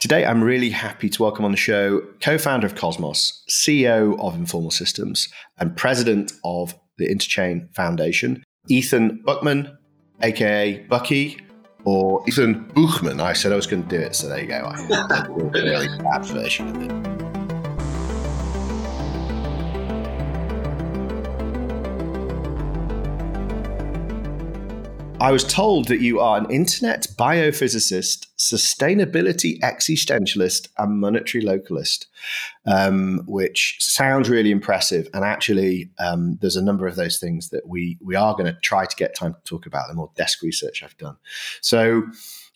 Today, I'm really happy to welcome on the show co founder of Cosmos, CEO of Informal Systems, and president of the Interchain Foundation, Ethan Buchman, aka Bucky, or Ethan Buchman. I said I was going to do it, so there you go. I a really bad version of it. I was told that you are an internet biophysicist, sustainability existentialist, and monetary localist, um, which sounds really impressive. And actually, um, there's a number of those things that we we are going to try to get time to talk about. The more desk research I've done. So,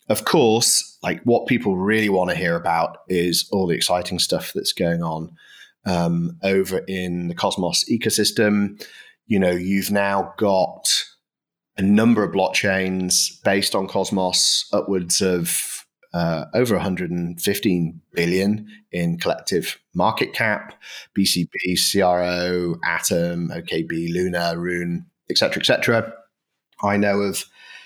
of course, like what people really want to hear about is all the exciting stuff that's going on um, over in the Cosmos ecosystem. You know, you've now got a number of blockchains based on Cosmos, upwards of uh, over 115 billion in collective market cap, BCP, CRO, Atom, OKB, Luna, Rune, etc., etc. I know of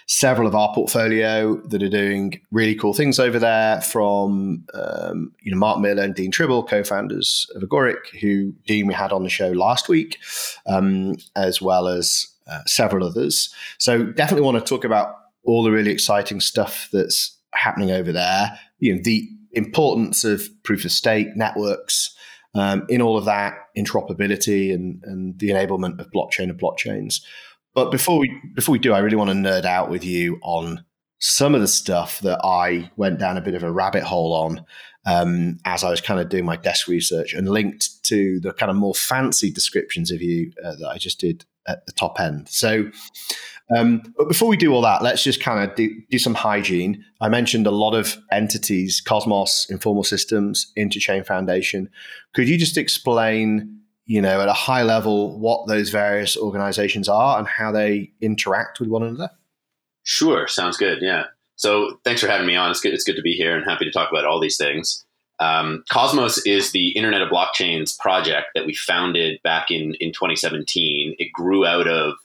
several of our portfolio that are doing really cool things over there. From um, you know Mark Miller and Dean Tribble, co-founders of Agoric, who Dean we had on the show last week, um, as well as uh, several others. So definitely want to talk about all the really exciting stuff that's happening over there. You know, the importance of proof of stake networks um, in all of that interoperability and, and the enablement of blockchain of blockchains. But before we before we do, I really want to nerd out with you on some of the stuff that I went down a bit of a rabbit hole on um, as I was kind of doing my desk research and linked to the kind of more fancy descriptions of you uh, that I just did at the top end. So, um, but before we do all that, let's just kind of do, do, some hygiene. I mentioned a lot of entities Cosmos, Informal Systems, Interchain Foundation. Could you just explain, you know, at a high level, what those various organizations are and how they interact with one another? Sure. Sounds good. Yeah. So thanks for having me on. It's good, it's good to be here and happy to talk about all these things. Um, Cosmos is the Internet of Blockchains project that we founded back in, in 2017. It grew out of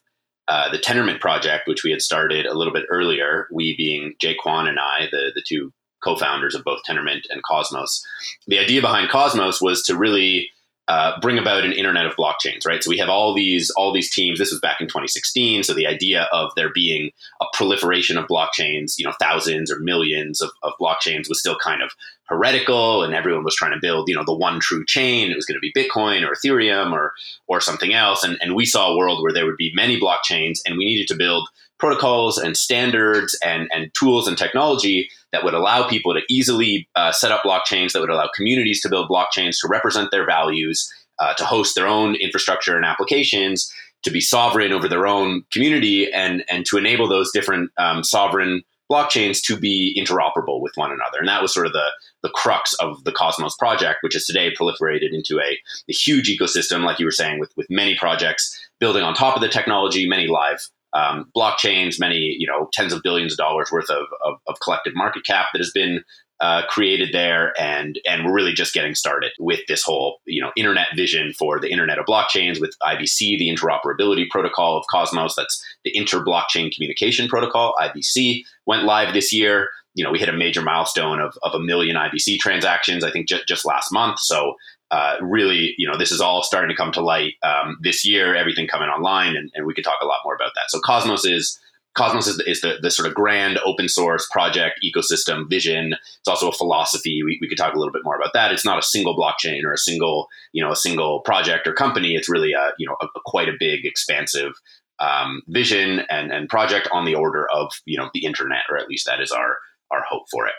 uh, the Tendermint project, which we had started a little bit earlier, we being Jae Kwon and I, the, the two co founders of both Tendermint and Cosmos. The idea behind Cosmos was to really uh, bring about an internet of blockchains, right? So we have all these all these teams. This was back in 2016. So the idea of there being a proliferation of blockchains, you know, thousands or millions of, of blockchains, was still kind of heretical, and everyone was trying to build, you know, the one true chain. It was going to be Bitcoin or Ethereum or or something else. And and we saw a world where there would be many blockchains, and we needed to build protocols and standards and, and tools and technology that would allow people to easily uh, set up blockchains, that would allow communities to build blockchains to represent their values, uh, to host their own infrastructure and applications, to be sovereign over their own community, and, and to enable those different um, sovereign blockchains to be interoperable with one another. And that was sort of the, the crux of the Cosmos project, which is today proliferated into a, a huge ecosystem, like you were saying, with, with many projects building on top of the technology, many live um, blockchains, many you know tens of billions of dollars worth of, of, of collective market cap that has been uh, created there, and and we're really just getting started with this whole you know internet vision for the internet of blockchains with IBC, the interoperability protocol of Cosmos. That's the inter blockchain communication protocol. IBC went live this year. You know, we hit a major milestone of, of a million IBC transactions, I think, j- just last month. So uh, really, you know, this is all starting to come to light um, this year. Everything coming online, and, and, we could talk a lot more about that. So Cosmos is Cosmos is, the, is the, the, sort of grand open source project ecosystem vision. It's also a philosophy. We, we could talk a little bit more about that. It's not a single blockchain or a single you know a single project or company. It's really a you know a, a quite a big expansive um, vision and, and project on the order of you know the internet, or at least that is our our hope for it.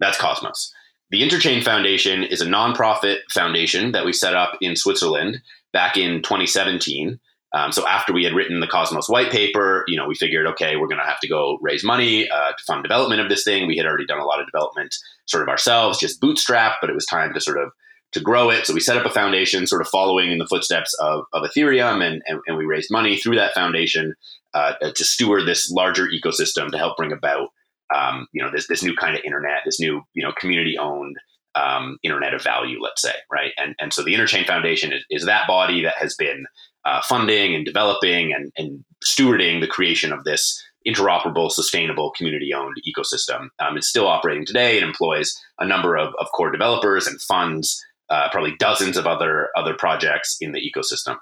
That's Cosmos. The Interchain Foundation is a nonprofit foundation that we set up in Switzerland back in 2017. Um, so after we had written the Cosmos white paper, you know, we figured, okay, we're going to have to go raise money uh, to fund development of this thing. We had already done a lot of development sort of ourselves, just bootstrap, but it was time to sort of to grow it. So we set up a foundation, sort of following in the footsteps of, of Ethereum, and, and, and we raised money through that foundation uh, to steward this larger ecosystem to help bring about um, you know this this new kind of internet, this new you know community owned um, internet of value, let's say, right? And and so the Interchain Foundation is, is that body that has been uh, funding and developing and, and stewarding the creation of this interoperable, sustainable, community owned ecosystem. Um, it's still operating today. It employs a number of, of core developers and funds, uh, probably dozens of other, other projects in the ecosystem.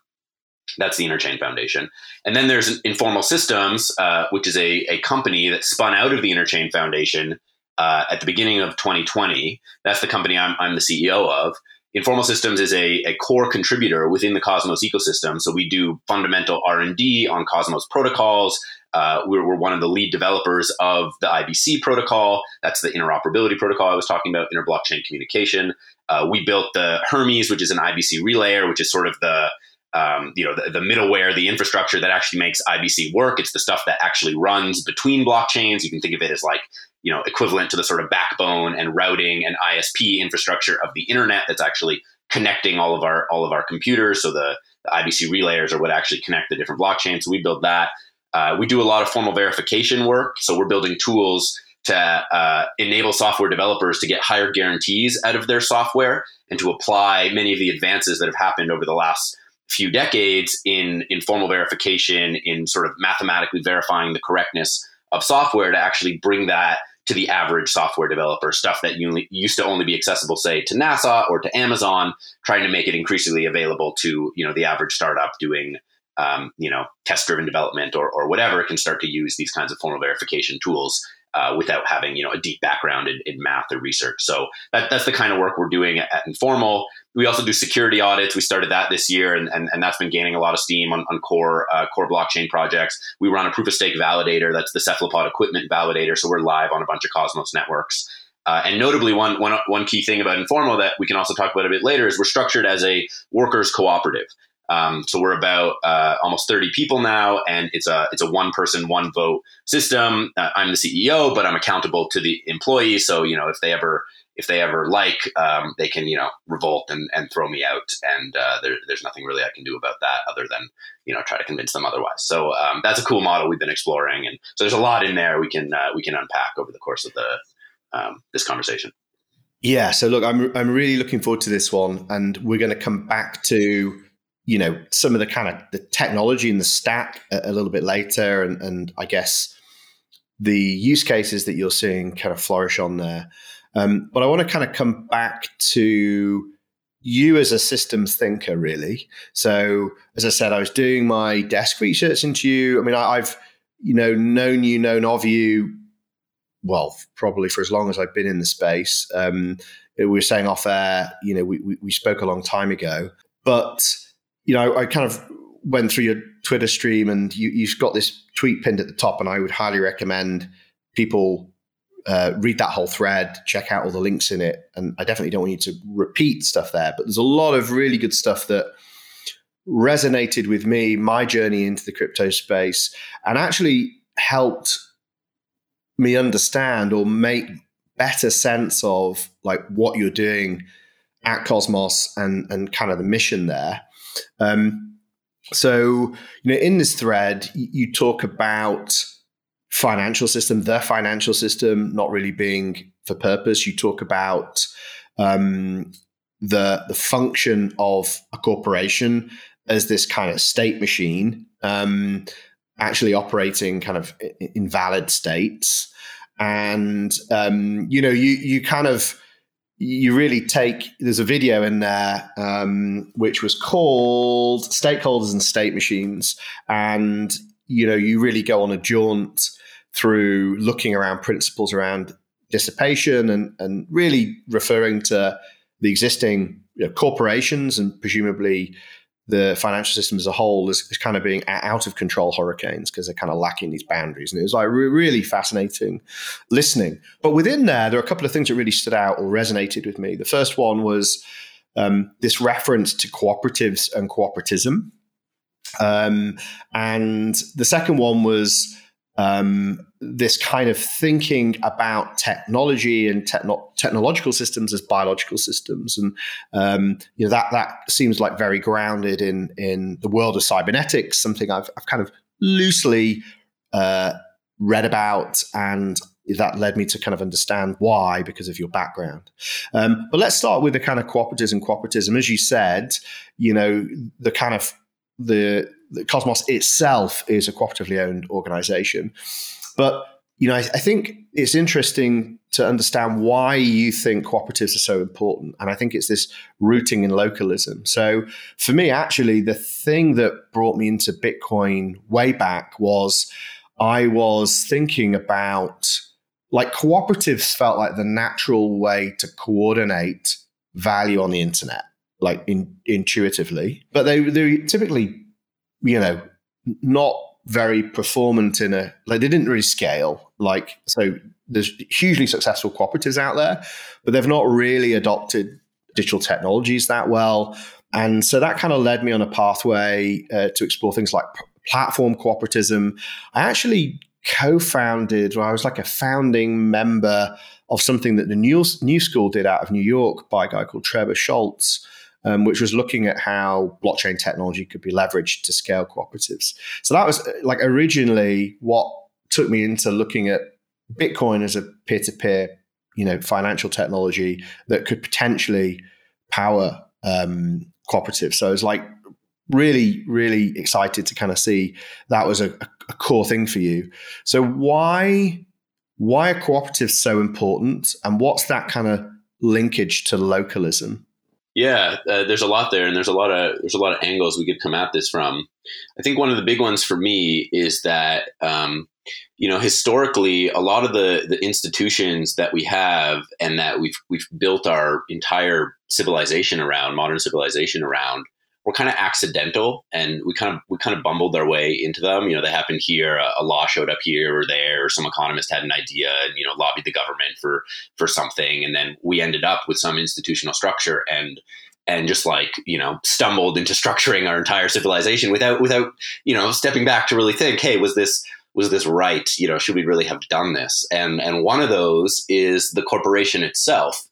That's the Interchain Foundation. And then there's Informal Systems, uh, which is a, a company that spun out of the Interchain Foundation uh, at the beginning of 2020. That's the company I'm, I'm the CEO of. Informal Systems is a, a, core contributor within the Cosmos ecosystem. So we do fundamental R&D on Cosmos protocols. Uh, we're, we're, one of the lead developers of the IBC protocol. That's the interoperability protocol I was talking about, interblockchain communication. Uh, we built the Hermes, which is an IBC relayer, which is sort of the um, you know the, the, middleware, the infrastructure that actually makes IBC work. It's the stuff that actually runs between blockchains. You can think of it as like you know equivalent to the sort of backbone and routing and ISP infrastructure of the internet that's actually connecting all of our all of our computers. So the, the IBC relayers are what actually connect the different blockchains. So we build that. Uh, we do a lot of formal verification work. So we're building tools to uh, enable software developers to get higher guarantees out of their software and to apply many of the advances that have happened over the last few decades in informal verification, in sort of mathematically verifying the correctness of software to actually bring that to the average software developer, stuff that used to only be accessible, say, to NASA or to Amazon, trying to make it increasingly available to you know the average startup doing um, you know test-driven development or, or whatever can start to use these kinds of formal verification tools uh, without having you know a deep background in, in, math or research. So that, that's the kind of work we're doing at, at, Informal. We also do security audits. We started that this year, and, and, and that's been gaining a lot of steam on, on core uh, core blockchain projects. We run a proof of stake validator. That's the Cephalopod equipment validator. So we're live on a bunch of Cosmos networks. Uh, and notably, one, one, one key thing about Informal that we can also talk about a bit later is we're structured as a workers cooperative. Um, so we're about uh, almost 30 people now, and it's a it's a one person one vote system. Uh, I'm the CEO, but I'm accountable to the employees. So you know if they ever if they ever like, um, they can you know revolt and, and throw me out, and uh, there, there's nothing really I can do about that other than you know try to convince them otherwise. So um, that's a cool model we've been exploring, and so there's a lot in there we can uh, we can unpack over the course of the um, this conversation. Yeah. So look, I'm I'm really looking forward to this one, and we're going to come back to you know some of the kind of the technology and the stack a, a little bit later, and, and I guess the use cases that you're seeing kind of flourish on there. Um, but I want to kind of come back to you as a systems thinker, really. So, as I said, I was doing my desk research into you. I mean, I, have you know known you, known of you, well, probably for as long as I've been in the space. Um, we were saying off air, you know, we, we, we spoke a long time ago, but you know, I kind of went through your Twitter stream and you, you've got this tweet pinned at the top, and I would highly recommend people uh, read that whole thread, check out all the links in it. And I definitely don't want you to repeat stuff there, but there's a lot of really good stuff that resonated with me, my journey into the crypto space, and actually helped me understand or make better sense of like what you're doing at Cosmos and and kind of the mission there. Um, so, you know, in this thread, you talk about financial system, the financial system not really being for purpose. You talk about um, the the function of a corporation as this kind of state machine, um, actually operating kind of invalid states, and um, you know, you you kind of you really take there's a video in there um, which was called stakeholders and state machines and you know you really go on a jaunt through looking around principles around dissipation and and really referring to the existing you know, corporations and presumably the financial system as a whole is kind of being out of control hurricanes because they're kind of lacking these boundaries. And it was like re- really fascinating listening. But within there, there are a couple of things that really stood out or resonated with me. The first one was um, this reference to cooperatives and cooperatism. Um, and the second one was um, this kind of thinking about technology and techno- technological systems as biological systems, and um, you know that that seems like very grounded in in the world of cybernetics, something I've, I've kind of loosely uh, read about, and that led me to kind of understand why because of your background. Um, but let's start with the kind of cooperatives and cooperatism, as you said. You know the kind of the, the Cosmos itself is a cooperatively owned organization. But you know, I, I, think it's interesting to understand why you think cooperatives are so important. And I think it's this rooting in localism. So for me, actually, the thing that brought me into Bitcoin way back was I was thinking about like cooperatives felt like the natural way to coordinate value on the internet, like in, intuitively. But they, they typically, you know, not very performant in a like they didn't really scale. Like so there's hugely successful cooperatives out there but they've not really adopted digital technologies that well. And so that kind of led me on a pathway uh, to explore things like p- platform cooperatism i actually co-founded or i was like a founding member of something that the new, new school did out of new york by a guy called Trebor Scholz um, which was looking at how blockchain technology could be leveraged to scale cooperatives. So that was uh, like originally what took me into looking at Bitcoin as a peer-to-peer, you know, financial technology that could potentially power um, cooperatives. So I was like really, really excited to kind of see that was a, a core thing for you. So why why are cooperatives so important, and what's that kind of linkage to localism? Yeah, uh, there's a lot there, and there's a lot of there's a lot of angles we could come at this from. I think one of the big ones for me is that um, you know historically a lot of the the institutions that we have and that we've we've built our entire civilization around, modern civilization around, were kind of accidental and we kind of we kind of bumbled our way into them. You know they happened here a, a, law showed up here or there or some economist had an idea and you know lobbied the government for for something and then we ended up with some institutional structure and and just like you know stumbled into structuring our entire civilization without without you know stepping back to really think hey was this was this right? You know should we really have done this? And and one of those is the corporation itself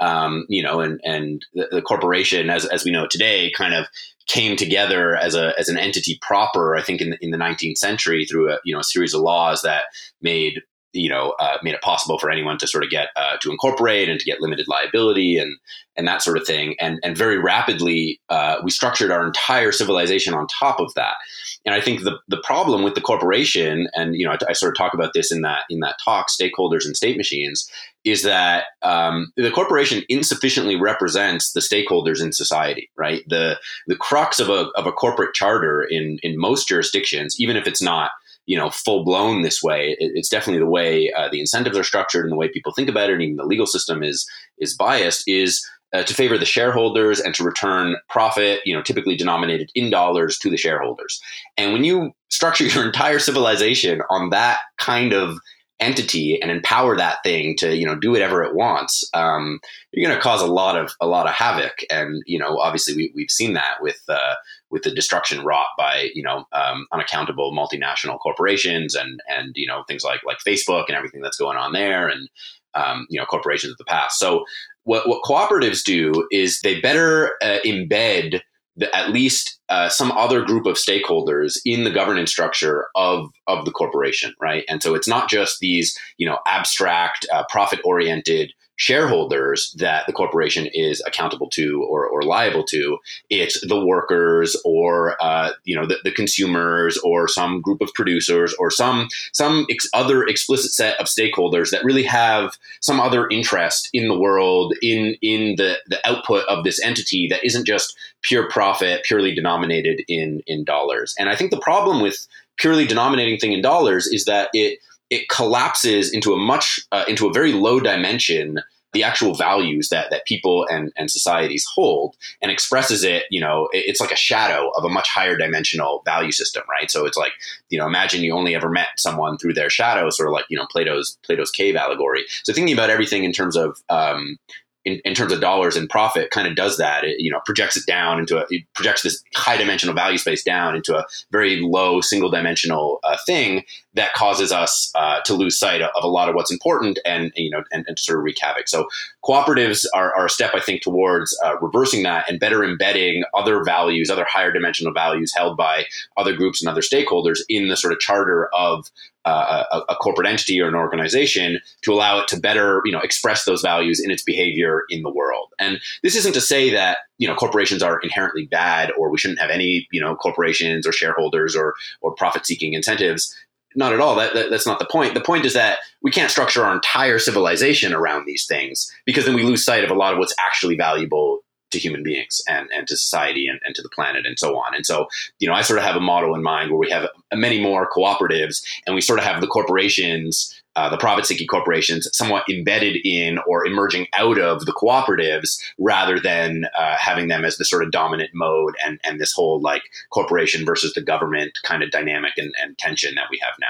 um, you know, and and the, the, corporation, as as we know it today, kind of came together as a as an entity proper. I think in the, in the 19th century through a you know a series of laws that made you know uh, made it possible for anyone to sort of get uh, to incorporate and to get limited liability and and that sort of thing and and very rapidly uh, we structured our entire civilization on top of that and I think the the problem with the corporation and you know I, I sort of talk about this in that in that talk stakeholders and state machines is that um, the corporation insufficiently represents the stakeholders in society, right? The the crux of a of a corporate charter in in most jurisdictions, even if it's not you know full blown this way, it, it's definitely the way uh, the incentives are structured and the way people think about it, and even the legal system is is biased. Is uh, to favor the shareholders and to return profit, you know, typically denominated in dollars to the shareholders. And when you structure your entire civilization on that kind of entity and empower that thing to you know do whatever it wants um, you're going to cause a lot of a lot of havoc and you know obviously we, we've seen that with uh, with the destruction wrought by you know um, unaccountable multinational corporations and and you know things like like facebook and everything that's going on there and um, you know corporations of the past so what what cooperatives do is they better uh, embed the, at least uh, some other group of stakeholders in the governance structure of of the corporation, right? And so it's not just these you know abstract, uh, profit oriented shareholders that the corporation is accountable to or, or liable to. It's the workers or uh, you know the, the, consumers or some group of producers or some some ex- other explicit set of stakeholders that really have some other interest in the world in in the the output of this entity that isn't just pure profit purely denominated in in dollars. And I think the problem with purely denominating thing in dollars is that it it collapses into a much uh, into a very low dimension the actual values that that people and and societies hold and expresses it you know it's like a shadow of a much higher dimensional value system right? So it's like you know imagine you only ever met someone through their shadow sort of like you know plato's plato's cave allegory. So thinking about everything in terms of um, in, in, terms of dollars and profit kind of does that. It you know projects it down into a it projects this high dimensional value space down into a very low single dimensional uh, thing that causes us uh, to lose sight of, a lot of what's important and you know and, and sort of wreak havoc. So cooperatives are, are a step, I think, towards uh, reversing that and better embedding other values, other higher dimensional values held by other groups and other stakeholders in the sort of charter of uh, a, a, corporate entity or an organization to allow it to better, you know, express those values in its behavior in the world. And this isn't to say that you know corporations are inherently bad or we shouldn't have any you know corporations or shareholders or or profit seeking incentives not at all. That, that, that's not the point. The point is that we can't structure our entire civilization around these things because then we lose sight of a lot of what's actually valuable to human beings and, and to society and, and to the planet and so on. And so, you know, I sort of have a model in mind where we have many more cooperatives and we sort of have the corporations uh, the profit seeking corporations somewhat embedded in or emerging out of the cooperatives rather than uh, having them as the sort of dominant mode and, and this whole like corporation versus the government kind of dynamic and, and tension that we have now.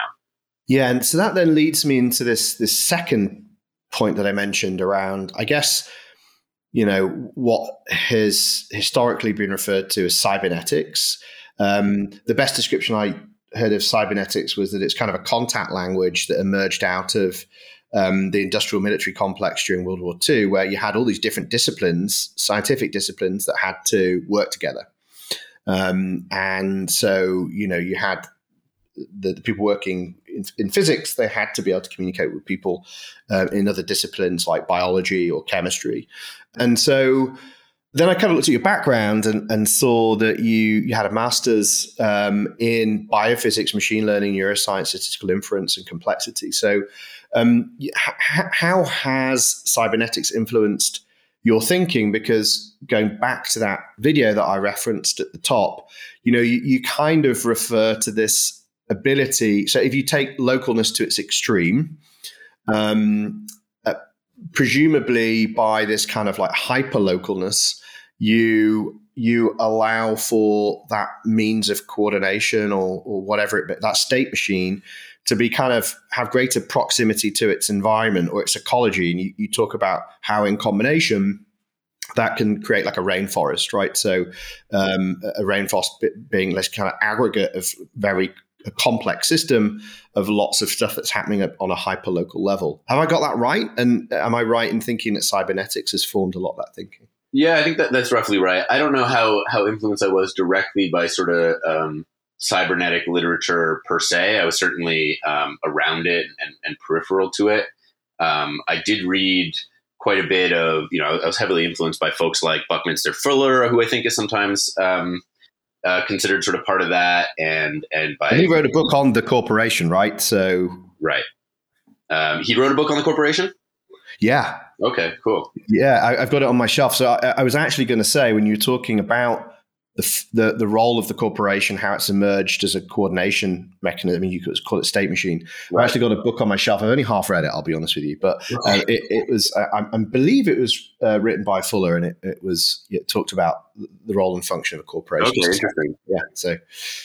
Yeah, and so that then leads me into this this second point that I mentioned around, I guess, you know, what has historically been referred to as cybernetics. Um, the best description I heard of cybernetics was that it's kind of a contact language that emerged out of um, the industrial military complex during World War II, where you had all these different disciplines, scientific disciplines that had to work together. Um, and so, you know, you had the, the people working in, in, physics, they had to be able to communicate with people uh, in other disciplines like biology or chemistry. And so, then I kind of looked at your background and, and saw that you you had a master's um, in biophysics, machine learning, neuroscience, statistical inference, and complexity. So, um, h- how has cybernetics influenced your thinking? Because going back to that video that I referenced at the top, you know, you, you kind of refer to this ability. So, if you take localness to its extreme, um, uh, presumably by this kind of like hyper localness you you allow for that means of coordination or, or whatever it that state machine to be kind of have greater proximity to its environment or its ecology and you, you talk about how in combination that can create like a rainforest right so um, a rainforest being this kind of aggregate of very a complex system of lots of stuff that's happening on a hyper local level. Have I got that right? And am I right in thinking that cybernetics has formed a lot of that thinking? Yeah, I think that that's roughly right. I don't know how how influenced I was directly by sort of um, cybernetic literature per se. I was certainly um, around it and, and, peripheral to it. Um, I did read quite a bit of, you know, I was heavily influenced by folks like Buckminster Fuller, who I think is sometimes um, uh, considered sort of part of that, and and by and he wrote a book on the corporation, right? So right, um, he wrote a book on the corporation. Yeah. Okay, cool. Yeah, I, have got it on my shelf. So I, I was actually going to say when you were talking about the, the, the role of the corporation, how it's emerged as a coordination mechanism. I mean, you could call it state machine. Right. I actually got a book on my shelf. I've only half read it. I'll be honest with you, but uh, it, it, was. I, I, believe it was uh, written by Fuller, and it, it was it talked about the role and function of a corporation. Okay, interesting. Yeah. So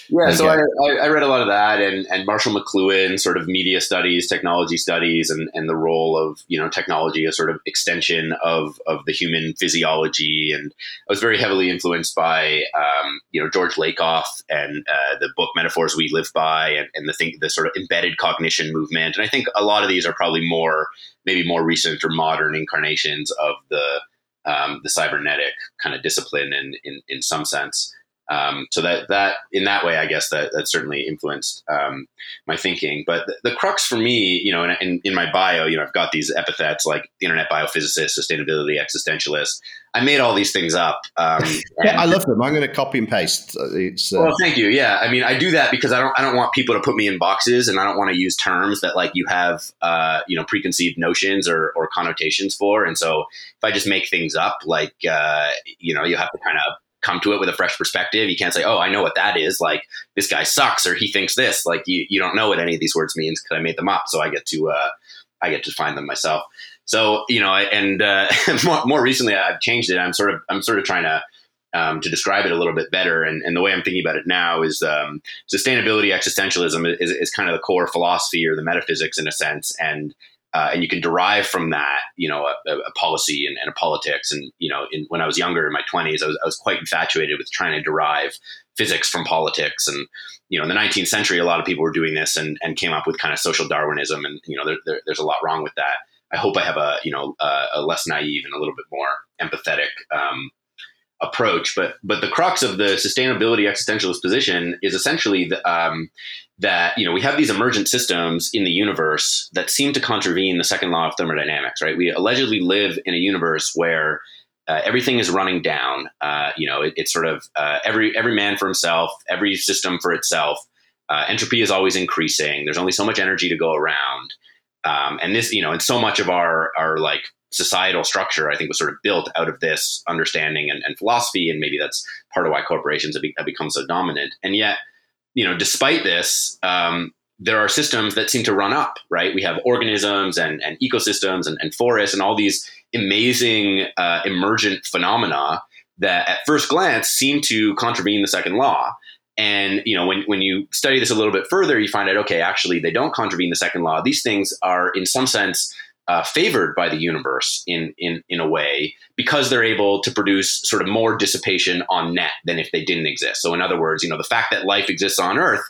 yeah, so I, I, read a lot of that, and and Marshall McLuhan, sort of media studies, technology studies, and and the role of you know technology as sort of extension of of the human physiology, and I was very heavily influenced by um, you know George Lakoff and uh, the book Metaphors We Live By, and, and the thing the sort of embedded cognition movement, and I think a lot of these are probably more maybe more recent or modern incarnations of the um, the cybernetic kind of discipline in, in, in some sense. Um, so that that in that way, I guess that that certainly influenced um, my thinking. But the, the, crux for me, you know, in, in, in, my bio, you know, I've got these epithets like internet biophysicist, sustainability existentialist. I made all these things up. Um, yeah, I love them. I'm going to copy and paste. It's, uh... Well, thank you. Yeah, I mean, I do that because I don't I don't want people to put me in boxes, and I don't want to use terms that like you have uh, you know preconceived notions or or connotations for. And so if I just make things up, like uh, you know, you have to kind of come to it with a fresh perspective. You can't say, "Oh, I know what that is." Like this guy sucks, or he thinks this. Like you, you don't know what any of these words means because I made them up. So I get to, uh, I get to find them myself. So you know, and uh, more, more, recently, I've changed it. I'm sort of, I'm sort of trying to. Um, to describe it a little bit better, and, and the way I'm thinking about it now is um, sustainability existentialism is, is kind of the core philosophy or the metaphysics in a sense, and uh, and you can derive from that, you know, a, a policy and, and, a politics. And you know, in, when I was younger, in my twenties, I was, I was quite infatuated with trying to derive physics from politics. And you know, in the 19th century, a lot of people were doing this and, and came up with kind of social Darwinism. And you know, there, there, there's a lot wrong with that. I hope I have a you know a, a less naive and a little bit more empathetic um, approach. But but the crux of the sustainability existentialist position is essentially the, um, that you know we have these emergent systems in the universe that seem to contravene the second law of thermodynamics. Right? We allegedly live in a universe where uh, everything is running down. Uh, you know, it, it's sort of uh, every every man for himself, every system for itself. Uh, entropy is always increasing. There's only so much energy to go around, um, and this, you know, and so much of our our like societal structure, I think, was sort of built out of this understanding and, and philosophy, and maybe that's part of why corporations have, be, have, become so dominant. And yet, you know, despite this, um, there are systems that seem to run up. Right? We have organisms and, and ecosystems and, and forests and all these amazing uh, emergent phenomena that at first glance seem to contravene the second law. And you know, when, when you study this a little bit further, you find out, okay, actually, they don't contravene the second law. These things are, in some sense, uh, favored by the universe in, in in a way because they're able to produce sort of more dissipation on net than if they didn't exist. So, in other words, you know, the fact that life exists on Earth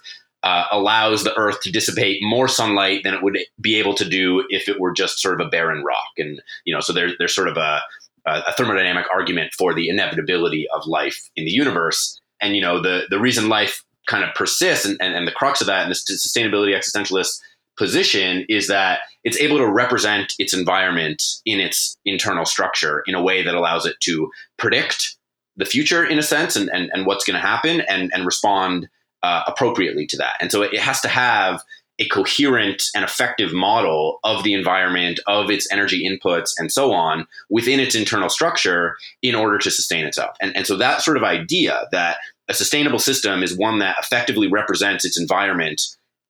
uh, allows the Earth to dissipate more sunlight than it would be able to do if it were just sort of a barren rock. And you know, so there's there's sort of a, a thermodynamic argument for the inevitability of life in the universe. And you know, the the reason life kind of persists and, and, and the crux of that and the sustainability existentialist position is that it's able to represent its environment in its internal structure in a way that allows it to predict the future in a sense and, and, and what's going to happen and, and respond uh, appropriately to that. And so it has to have a coherent and effective model of the environment, of its energy inputs, and so on within its internal structure in order to sustain itself. And, and so that sort of idea that a sustainable system is one that effectively represents its environment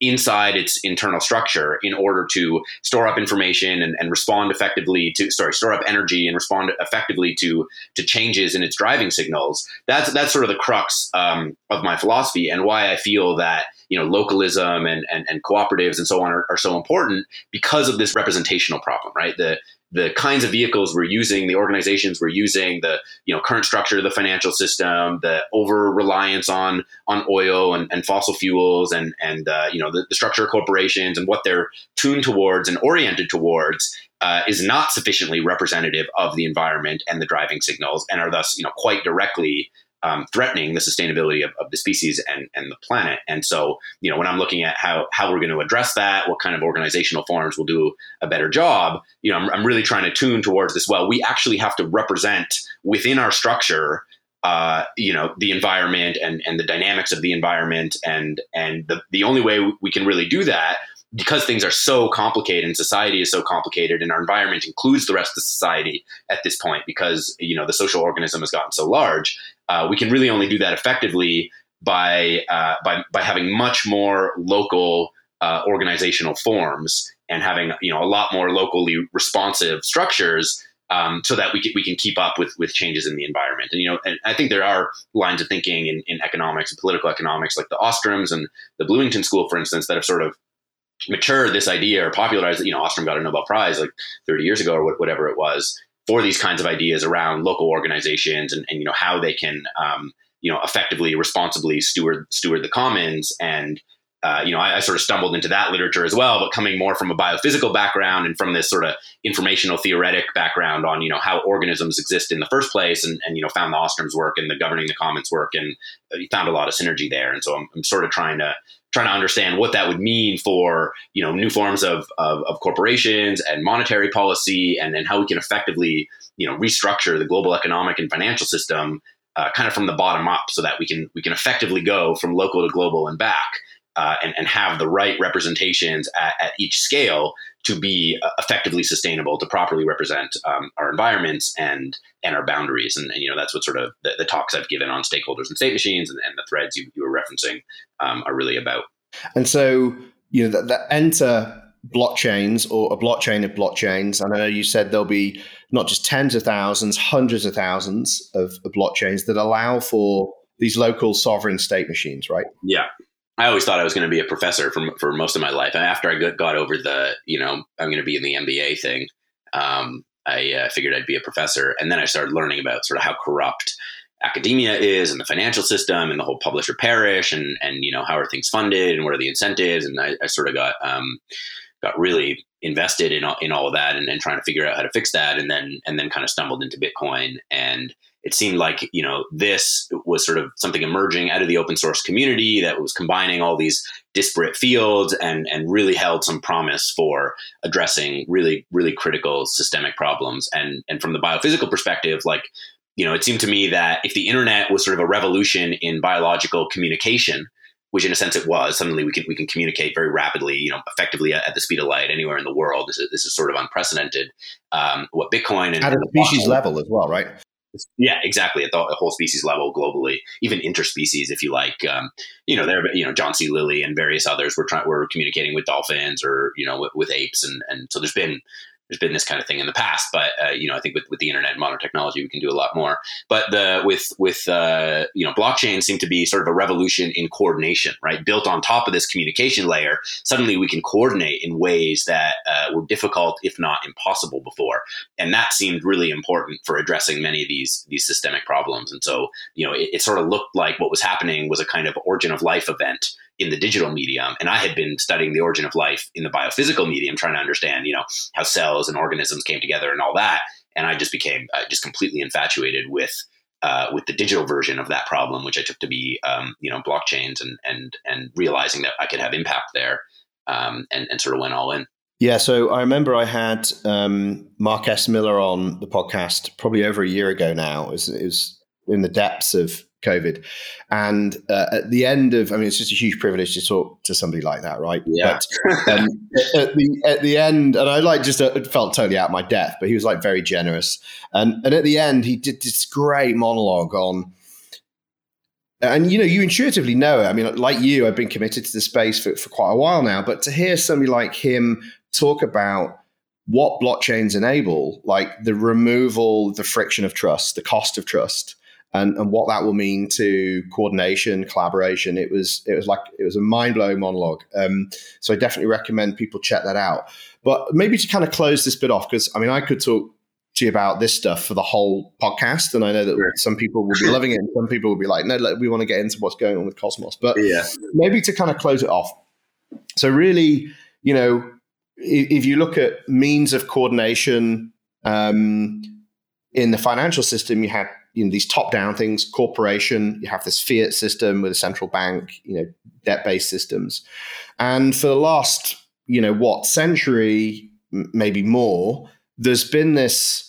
inside its internal structure in order to store up information and, and, respond effectively to sorry store up energy and respond effectively to to changes in its driving signals. That's that's sort of the crux um, of my philosophy and why i feel that you know localism and and, and cooperatives and so on are, are so important because of this representational problem right? The the kinds of vehicles we're using, the organizations we're using, the you know current structure of the financial system, the over reliance on on oil and, and fossil fuels, and and uh, you know the, the, structure of corporations and what they're tuned towards and oriented towards uh, is not sufficiently representative of the environment and the driving signals, and are thus you know quite directly um, threatening the sustainability of, of, the species and, and the planet. And so, you know, when I'm looking at how, how we're going to address that, what kind of organizational forms will do a better job, you know, I'm, I'm really trying to tune towards this. Well, we actually have to represent within our structure uh, you know the environment and and the dynamics of the environment and and the the only way we can really do that because things are so complicated and society is so complicated and our environment includes the rest of society at this point because you know the social organism has gotten so large uh, we can really only do that effectively by uh, by by having much more local uh, organizational forms and having you know a lot more locally responsive structures um, so that we can, we can keep up with with changes in the environment. And you know, and I think there are lines of thinking in, in economics and political economics, like the Ostroms and the Bloomington School, for instance, that have sort of mature this idea or popularized you know ostrom got a nobel prize like 30 years ago or whatever it was for these kinds of ideas around local organizations and, and you know how they can um, you know effectively responsibly steward steward the commons. And uh, you know I, I, sort of stumbled into that literature as well but coming more from a biophysical background and from this sort of informational theoretic background on you know how organisms exist in the first place and, and you know found the ostrom's work and the governing the commons work and uh, found a lot of synergy there. And so I'm, I'm sort of trying to trying to understand what that would mean for you know new forms of, of, of corporations and monetary policy and, and how we can effectively you know restructure the global economic and financial system uh, kind of from the bottom up so that we can we can effectively go from local to global and back uh, and, and have the right representations at, at each scale to be uh, effectively sustainable to properly represent um, our environments and and our boundaries and, and, you know that's what sort of the, the, talks I've given on stakeholders and state machines and, and the threads you, you were referencing um, are really about. And so you know that, that enter blockchains or a blockchain of blockchains. And I know you said there'll be not just tens of thousands, hundreds of thousands of, of blockchains that allow for these local sovereign state machines, right? Yeah. I always thought I was going to be a professor for for most of my life. And after I got over the, you know, I'm going to be in the MBA thing, um, I uh, figured I'd be a professor. And then I started learning about sort of how corrupt academia is and the financial system and the whole publish or perish and and you know how are things funded and what are the incentives. And I, I sort of got um, got really invested in in all of that and, and trying to figure out how to fix that, and then and then kind of stumbled into Bitcoin. And it seemed like you know this was sort of something emerging out of the open source community that was combining all these disparate fields and and really held some promise for addressing really really critical systemic problems. And and from the biophysical perspective like you know it seemed to me that if the internet was sort of a revolution in biological communication which in a sense it was suddenly we can we can communicate very rapidly you know effectively at, at the speed of light anywhere in the world this is, this is sort of unprecedented um, what bitcoin and at a species level as well right yeah, exactly. At the whole species level, globally, even interspecies, if you like. Um, you know, there, you know, John C. Lilly and various others were trying, were communicating with dolphins or you know with, with apes, and and so there's been there's been this kind of thing in the past, but uh, you know, I think with, with the internet and modern technology, we can do a lot more. But the with with uh, you know, blockchain seem to be sort of a revolution in coordination, right? Built on top of this communication layer, suddenly we can coordinate in ways that uh, were difficult, if not impossible, before, and that seemed really important for addressing many of these these systemic problems. And so, you know, it, it sort of looked like what was happening was a kind of origin of life event in the digital medium and i had been studying the origin of life in the biophysical medium trying to understand you know how cells and organisms came together and all that and i just became uh, just completely infatuated with uh, with the digital version of that problem which i took to be um, you know blockchains and and and realizing that i could have impact there um, and, and sort of went all in yeah, so I remember I had um, Mark S. Miller on the podcast probably over a year ago now. It was, it was in the depths of COVID. And uh, at the end of, I mean, it's just a huge privilege to talk to somebody like that, right? Yeah. But um, at the at the end, and I like just uh, felt totally out of my depth, but he was like very generous. And and at the end, he did this great monologue on. And you know, you intuitively know it. I mean, like you, I've been committed to the space for, for quite a while now. But to hear somebody like him talk about what blockchains enable, like the removal, the friction of trust, the cost of trust, and, and what that will mean to coordination, collaboration. It was it was like it was a mind blowing monologue. Um, so I definitely recommend people check that out. But maybe to kind of close this bit off, because I mean I could talk to you about this stuff for the whole podcast, and I know that sure. some people will be loving it, and some people will be like, no, we want to get into what's going on with Cosmos. But yeah. maybe to kind of close it off. So really, you know, if, if you look at means of coordination. Um, in the financial system, you had you know these top down things corporation you have this fiat system with a central bank you know debt based systems and for the last you know what century maybe more there's been this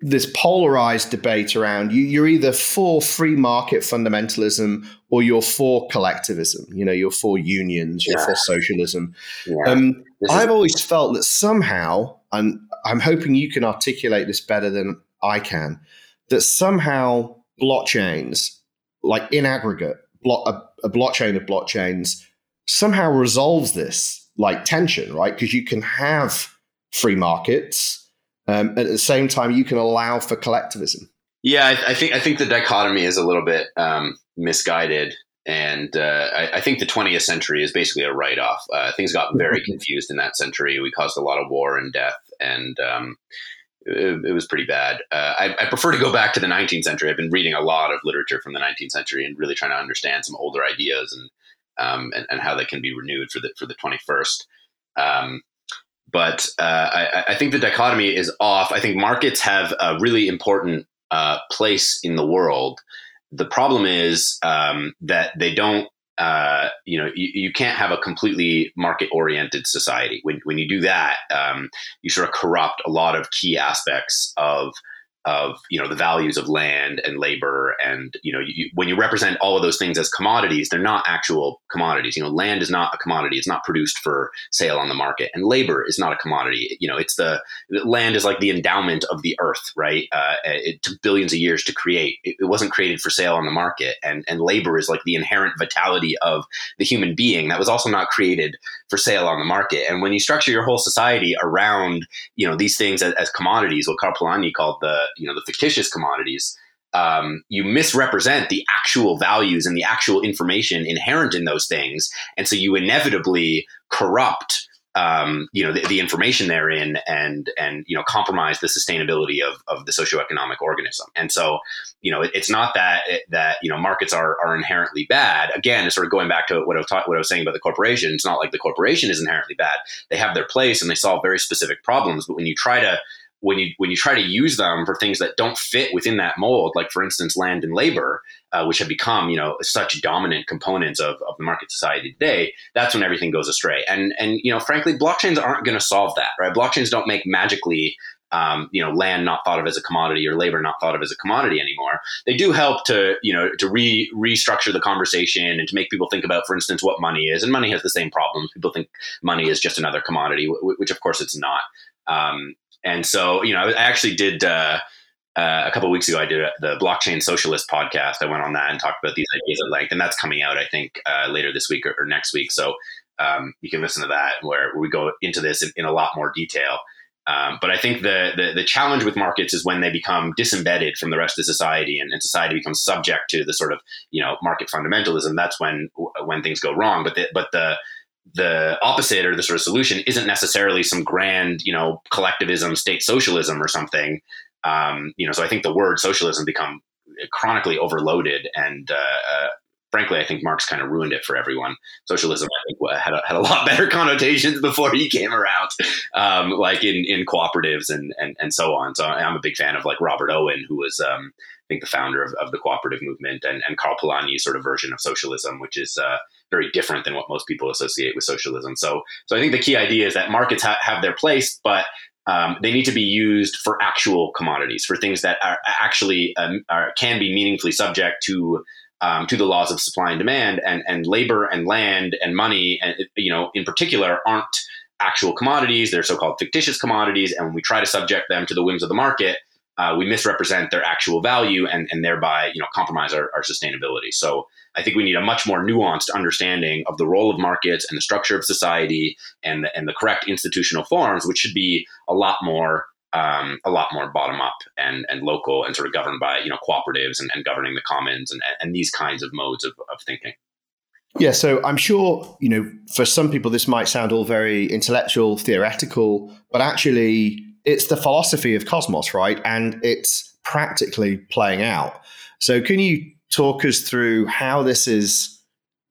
this polarized debate around you you're either for free market fundamentalism or you're for collectivism you know you're for unions you're yeah. for socialism yeah. um, i've always felt that somehow and i'm hoping you can articulate this better than i can that somehow blockchains, like in aggregate, block, a, a blockchain of blockchains, somehow resolves this like tension, right? Because you can have free markets, um, at the same time you can allow for collectivism. Yeah, I, I, think I think the dichotomy is a little bit um, misguided, and uh, I, I, think the 20th century is basically a write-off. Uh, things got very confused in that century. We caused a lot of war and death, and um, it, it was pretty bad. Uh, I, I, prefer to go back to the 19th century. I've been reading a lot of literature from the 19th century and really trying to understand some older ideas and um, and, and, how they can be renewed for the for the 21st. Um, but uh, I, I, think the dichotomy is off. I think markets have a really important uh, place in the world. The problem is um, that they don't uh, you know, you, you, can't have a completely market oriented society. When, when you do that, um, you sort of corrupt a lot of key aspects of of you know the values of land and labor and you know you, when you represent all of those things as commodities they're not actual commodities. You know land is not a commodity. It's not produced for sale on the market and labor is not a commodity. You know it's the land is like the endowment of the earth right? Uh, it took billions of years to create. It, it wasn't created for sale on the market and and labor is like the inherent vitality of the human being that was also not created for sale on the market. And when you structure your whole society around you know these things as, as commodities what Karl Polanyi called the you know the fictitious commodities, um, you misrepresent the actual values and the actual information inherent in those things, and so you inevitably corrupt um, you know the, the, information therein and and you know compromise the sustainability of, of the socioeconomic organism. And so you know it, it's not that that you know markets are are inherently bad. Again sort of going back to what I was ta- what I was saying about the corporation it's not like the corporation is inherently bad. They have their place and they solve very specific problems but when you try to when you when you try to use them for things that don't fit within that mold, like for instance land and labor, uh, which have become you know such dominant components of, of the market society today, that's when everything goes astray. And and you know frankly, blockchains aren't going to solve that, right? Blockchains don't make magically. Um, you know, land not thought of as a commodity or labor not thought of as a commodity anymore. They do help to, you know, to re restructure the conversation and to make people think about, for instance, what money is. And money has the same problems. People think money is just another commodity, which of course it's not. Um, and so, you know, I actually did uh, uh, a couple weeks ago. I did a, the blockchain socialist podcast. I went on that and talked about these ideas at length, and that's coming out, I think, uh, later this week or, or, next week. So um, you can listen to that where, we go into this in, in a lot more detail. Um, but I think the, the, the challenge with markets is when they become disembedded from the rest of society, and, and, society becomes subject to the sort of you know market fundamentalism. That's when when things go wrong. But the, but the the opposite or the sort of solution isn't necessarily some grand, you know, collectivism, state socialism or something. Um, you know, so I think the word socialism become chronically overloaded, and uh, uh, frankly, I think Marx kind of ruined it for everyone. Socialism, I think, had a, had a lot better connotations before he came around, um, like in, in cooperatives and, and and so on. So I'm a big fan of like Robert Owen, who was um, I think the founder of, of the cooperative movement, and, and Karl Polanyi's sort of version of socialism, which is uh, very different than what most people associate with socialism. So, so I think the key idea is that markets ha- have their place, but um, they need to be used for actual commodities, for things that are actually um, are, can be meaningfully subject to um, to the laws of supply and demand, and and labor and land and money, and you know, in particular, aren't actual commodities. They're so-called fictitious commodities, and when we try to subject them to the whims of the market, uh, we misrepresent their actual value and, and thereby you know compromise our, our, sustainability. So I think we need a much more nuanced understanding of the role of markets and the structure of society and the, and the correct institutional forms, which should be a lot more um, a lot more bottom up and, and local and sort of governed by you know cooperatives and, and governing the commons and, and these kinds of modes of, of thinking. Yeah, so I'm sure, you know, for some people this might sound all very intellectual, theoretical, but actually it's the philosophy of Cosmos, right? And it's practically playing out. So can you talk us through how this is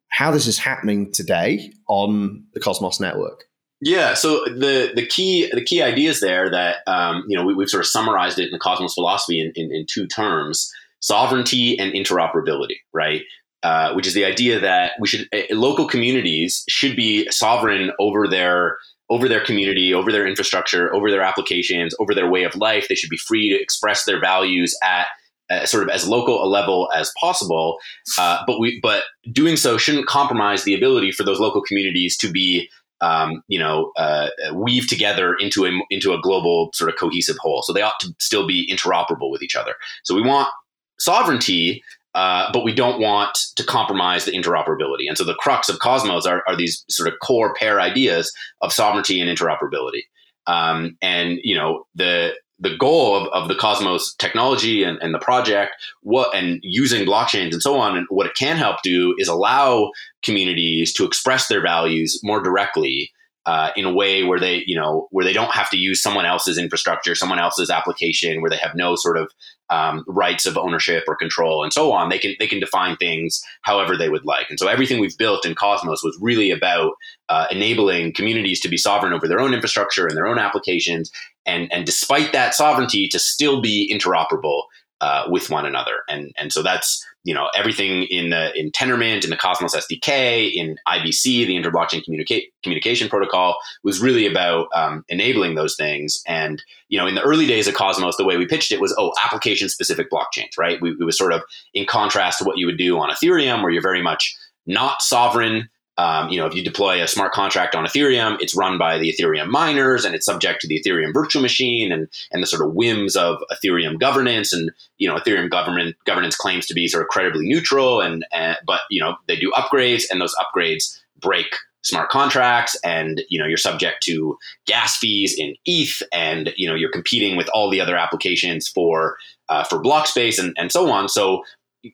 how this is happening today on the Cosmos network? Yeah, so the the key the key ideas there that um, you know we, have sort of summarized it in the Cosmos philosophy in, in, in two terms: sovereignty and interoperability, right? Uh, which is the idea that we should uh, local communities should be sovereign over their over their community, over their infrastructure, over their applications, over their way of life. They should be free to express their values at uh, sort of as local a level as possible. Uh, but we, but doing so shouldn't compromise the ability for those local communities to be, um, you know, uh, weave together into a into a global sort of cohesive whole. So they ought to still be interoperable with each other. So we want sovereignty uh, but we don't want to compromise the interoperability. And so the crux of Cosmos are, are these sort of core pair ideas of sovereignty and interoperability. Um, and you know the the goal of, of the Cosmos technology and, and the project, what and using blockchains and so on, and what it can help do is allow communities to express their values more directly uh, in a way where they, you know, where they don't have to use someone else's infrastructure, someone else's application, where they have no sort of um, rights of ownership or control, and so on. They can they can define things however they would like. And so everything we've built in Cosmos was really about uh, enabling communities to be sovereign over their own infrastructure and their own applications, and and despite that sovereignty, to still be interoperable uh, with one another. And and so that's you know everything in the in Tendermint, in the Cosmos SDK, in IBC, the Interblockchain Communica- Communication Protocol, was really about um, enabling those things. And you know, in the early days of Cosmos, the way we pitched it was, oh, application specific blockchains, right? We, it was sort of in contrast to what you would do on Ethereum, where you're very much not sovereign um, you know, if you deploy a smart contract on Ethereum, it's run by the Ethereum miners and it's subject to the Ethereum virtual machine and and the sort of whims of Ethereum governance. And you know, Ethereum government governance claims to be sort of credibly neutral, and, and but you know, they do upgrades, and those upgrades break smart contracts and you know you're subject to gas fees in ETH and you know you're competing with all the other applications for uh, for block space and, and so on so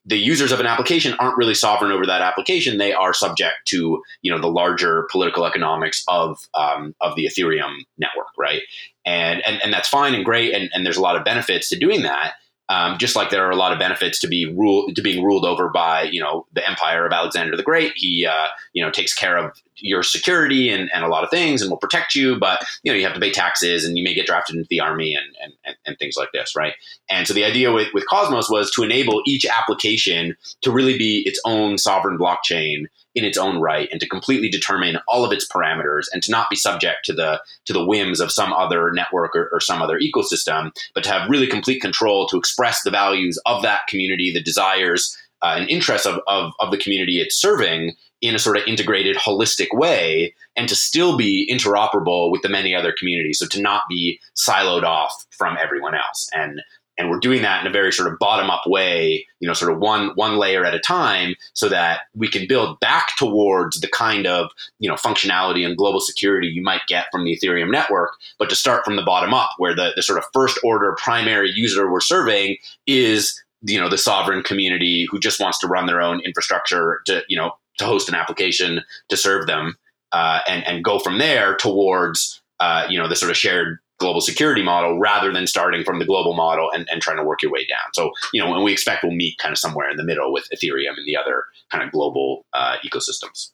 the users of an application aren't really sovereign over that application. They are subject to you know the larger political economics of um, of the Ethereum network, right? And and and that's fine and great, and, and there's a lot of benefits to doing that. Um, just like there are a lot of benefits to be ruled to being ruled over by you know the empire of Alexander the Great. He uh, you know takes care of your security and, and a lot of things and will protect you, but you know you have to pay taxes and you may get drafted into the army and and, and things like this, right? And so the idea with, with Cosmos was to enable each application to really be its own sovereign blockchain in its own right and to completely determine all of its parameters and to not be subject to the to the whims of some other network or, or, some other ecosystem but to have really complete control to express the values of that community the desires uh, and interests of, of, of the community it's serving in a sort of integrated holistic way and to still be interoperable with the many other communities. So to not be siloed off from everyone else. And and we're doing that in a very sort of bottom up way you know sort of one one layer at a time so that we can build back towards the kind of you know functionality and global security you might get from the ethereum network but to start from the bottom up where the, the sort of first order primary user we're serving is you know the sovereign community who just wants to run their own infrastructure to you know to host an application to serve them uh, and and go from there towards uh, you know the sort of shared global security model rather than starting from the global model and, and trying to work your way down. So, you know, and we expect we'll meet kind of somewhere in the middle with Ethereum and the other kind of global uh, ecosystems.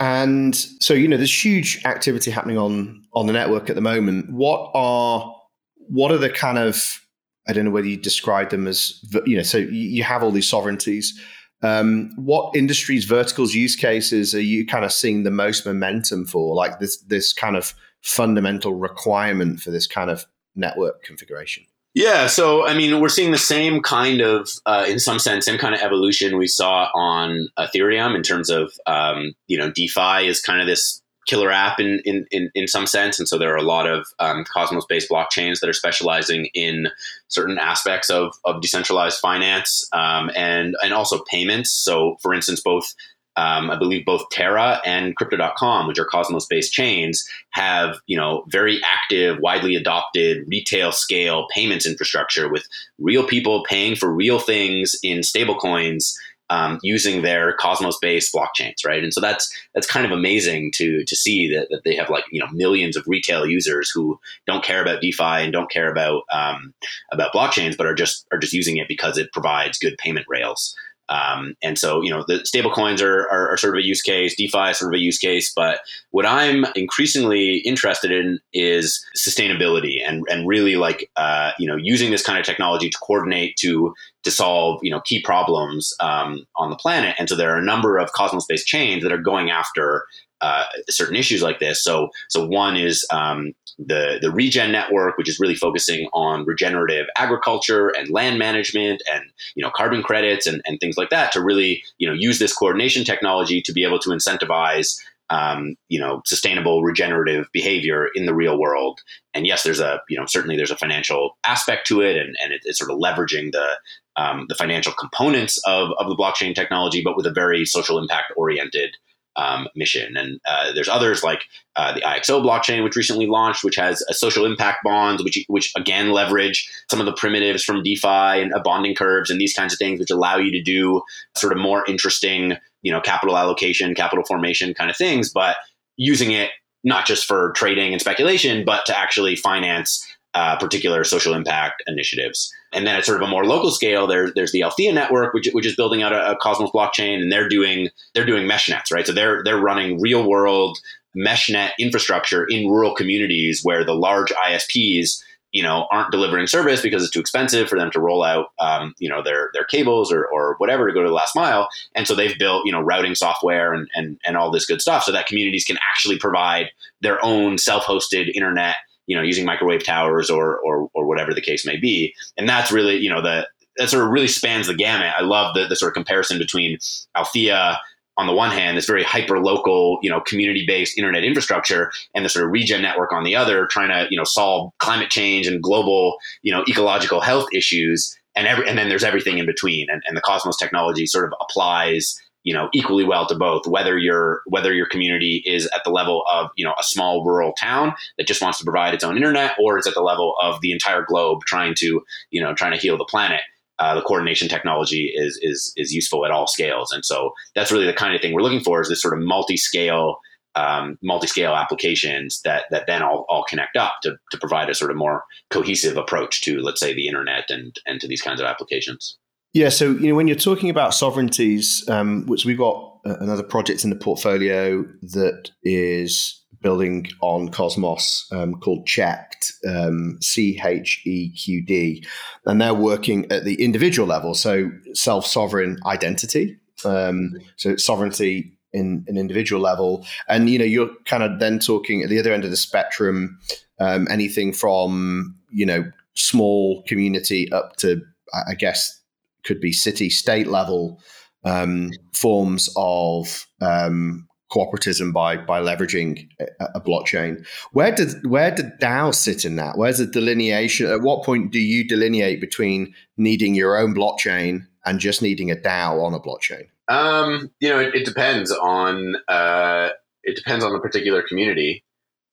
And so, you know, there's huge activity happening on on the network at the moment. What are what are the kind of I don't know whether you describe them as you know. So you have all these sovereignties. Um, what industries, verticals, use cases are you kind of seeing the most momentum for? Like this this kind of fundamental requirement for this kind of network configuration? Yeah, so I mean, we're seeing the same kind of, uh, in some sense, same kind of evolution we saw on Ethereum in terms of, um, you know, DeFi is kind of this killer app in, in, in, in some sense. And so there are a lot of um, Cosmos based blockchains that are specializing in certain aspects of, of decentralized finance um, and, and also payments. So, for instance, both um, I believe both Terra and Crypto.com, which are Cosmos-based chains, have you know very active, widely adopted retail scale payments infrastructure with real people paying for real things in stablecoins um, using their Cosmos-based blockchains, right? And so that's that's kind of amazing to to see that, that they have like you know millions of retail users who don't care about DeFi and don't care about um, about blockchains, but are just are just using it because it provides good payment rails. Um, and so, you know, the stable coins are, are, are, sort of a use case, DeFi is sort of a use case. But what I'm increasingly interested in is sustainability and, and really like, uh, you know, using this kind of technology to coordinate to, to solve, you know, key problems um, on the planet. And so there are a number of Cosmos based chains that are going after uh, certain issues like this. So, so one is um, the the Regen network, which is really focusing on regenerative agriculture and land management and you know carbon credits and, and things like that to really you know use this coordination technology to be able to incentivize um, you know sustainable regenerative behavior in the real world. And yes, there's a you know certainly there's a financial aspect to it, and, and it, it's sort of leveraging the um, the financial components of, of the blockchain technology, but with a very social impact oriented um, mission. And uh, there's others like uh, the IXO blockchain, which recently launched, which has a social impact bonds, which which again leverage some of the primitives from DeFi and uh, bonding curves and these kinds of things, which allow you to do sort of more interesting, you know, capital allocation, capital formation kind of things, but using it not just for trading and speculation, but to actually finance uh, particular social impact initiatives. And then at sort of a more local scale, there, there's the Althea network, which, which is building out a, a, Cosmos blockchain, and they're doing they're doing mesh nets, right? So they're they're running real world mesh net infrastructure in rural communities where the large ISPs you know aren't delivering service because it's too expensive for them to roll out um, you know their their cables or, or whatever to go to the last mile and so they've built you know routing software and, and and all this good stuff so that communities can actually provide their own self-hosted internet you know, using microwave towers or, or, or whatever the case may be. And that's really, you know, the, that sort of really spans the gamut. I love the, the sort of comparison between Althea on the one hand, this very hyper local, you know, community based internet infrastructure, and the sort of regen network on the other, trying to you know solve climate change and global, you know, ecological health issues, and every and then there's everything in between, and, and the Cosmos technology sort of applies you know equally well to both whether your whether your community is at the level of you know a small rural town that just wants to provide its own internet or it's at the level of the entire globe trying to you know trying to heal the planet uh, the coordination technology is is is useful at all scales. And so that's really the kind of thing we're looking for is this sort of multi-scale um, multi-scale applications that that then all, all connect up to, to provide a sort of more cohesive approach to let's say the internet and and to these kinds of applications. Yeah, so you know when you're talking about sovereignties, um, which we've got another project in the portfolio that is building on Cosmos um, called cheqd, um, C H E Q D, and they're working at the individual level, so self sovereign identity. Um, so sovereignty in an individual level, and you know you're kind of then talking at the other end of the spectrum, um, anything from you know small community up to I guess could be city state level um, forms of um, cooperatism by by leveraging a, a, blockchain. Where did where did DAO sit in that? Where's the delineation? At what point do you delineate between needing your own blockchain and just needing a DAO on a blockchain? Um, you know, it, it depends on uh, it depends on the particular community.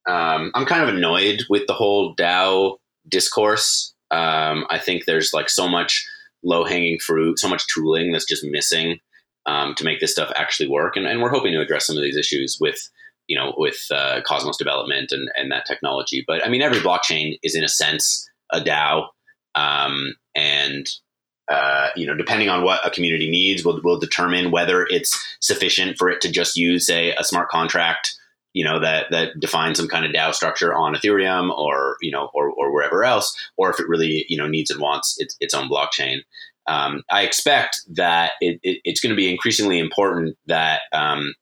Um, I'm kind of annoyed with the whole DAO discourse. Um, I think there's like so much low hanging fruit, so much tooling that's just missing um, to make this stuff actually work. And, and, we're hoping to address some of these issues with, you know, with uh, Cosmos development and, and that technology. But I mean, every blockchain is in a sense a DAO. Um, and, uh, you know, depending on what a community needs, will will determine whether it's sufficient for it to just use, say, a smart contract, you know, that that defines some kind of DAO structure on Ethereum or you know, or, or wherever else, or if it really you know needs and wants its, its own blockchain um, I expect that it, it, it's going to be increasingly important that um,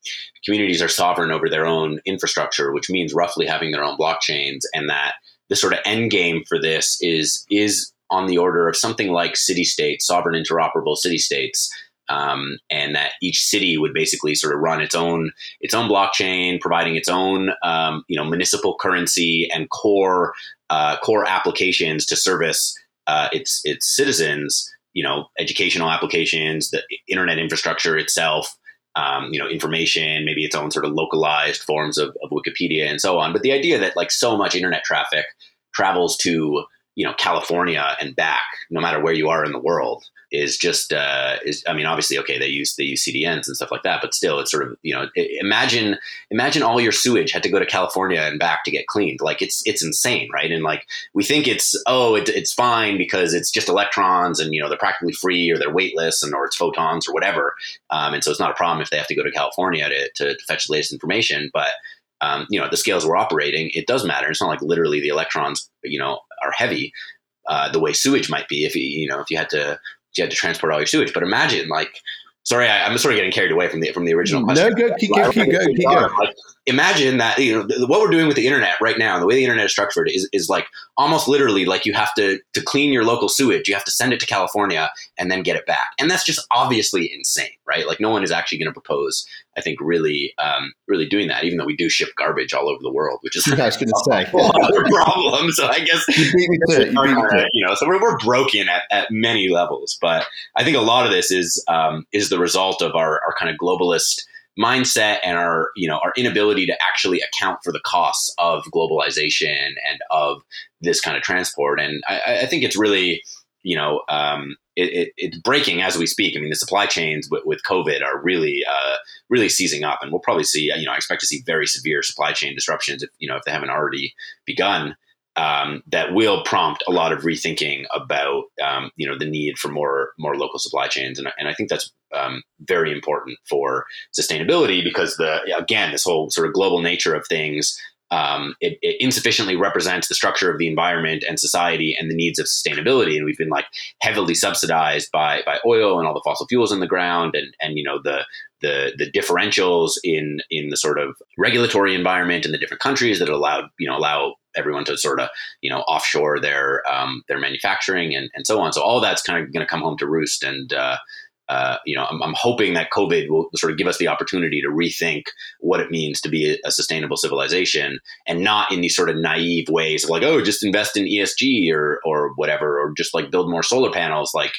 communities are sovereign over their own infrastructure, which means roughly having their own blockchains, and that the sort of end game for this is is on the order of something like city states, sovereign interoperable city states. Um, and that each city would basically sort of run its own its own blockchain, providing its own um, you know municipal currency and core uh, core applications to service uh, its its citizens you know educational applications, the internet infrastructure itself, um, you know information, maybe its own sort of localized forms of, of Wikipedia and so on. But the idea that like so much internet traffic travels to you know California and back, no matter where you are in the world, is just uh, is I mean obviously okay they use they use CDNs and stuff like that but still it's sort of you know imagine imagine all your sewage had to go to California and back to get cleaned. Like it's it's insane right? And like we think it's oh it, it's fine because it's just electrons and you know they're practically free or they're weightless and or it's photons or whatever um, and so it's not a problem if they have to go to California to, to, to fetch the latest information but um, you know the scales we're operating it does matter. It's not like literally the electrons you know are heavy uh, the way sewage might be if you you know if you had to you had to transport all your sewage. But imagine like sorry, I, am sort of getting carried away from the from the original question. No, go, keep, go, keep going, keep going. Like, imagine that you know the, what we're doing with the internet right now, the way the internet is structured is, is like almost literally like you have to to clean your local sewage, you have to send it to California and then get it back, and that's just obviously insane, right? Like no one is actually going to propose, I think, really um, really doing that, even though we do ship garbage all over the world, which is I was going to say. a problem. So I guess you, you know, so we're, we're broken at, at many levels, but I think a lot of this is um, is the result of our our kind of globalist mindset and our you know our inability to actually account for the costs of globalization and of this kind of transport. And i, I think it's really you know um, it, it, it's breaking as we speak. I mean the supply chains with, with covid are really uh, really seizing up and we'll probably see you know i expect to see very severe supply chain disruptions if you know if they haven't already begun um, that will prompt a lot of rethinking about um, you know the need for more more local supply chains, and, and I think that's um, very important for sustainability because the again this whole sort of global nature of things um, it, it, insufficiently represents the structure of the environment and society and the needs of sustainability. And we've been like heavily subsidized by by oil and all the fossil fuels in the ground, and and you know the the the differentials in in the sort of regulatory environment in the different countries that allowed you know allow everyone to sort of you know offshore their um, their manufacturing and, and so on. So all that's kind of going to come home to roost, and uh, uh, you know, I'm, I'm, hoping that COVID will sort of give us the opportunity to rethink what it means to be a, a, sustainable civilization, and not in these sort of naive ways of like, oh, just invest in ESG or or whatever, or just like build more solar panels. Like,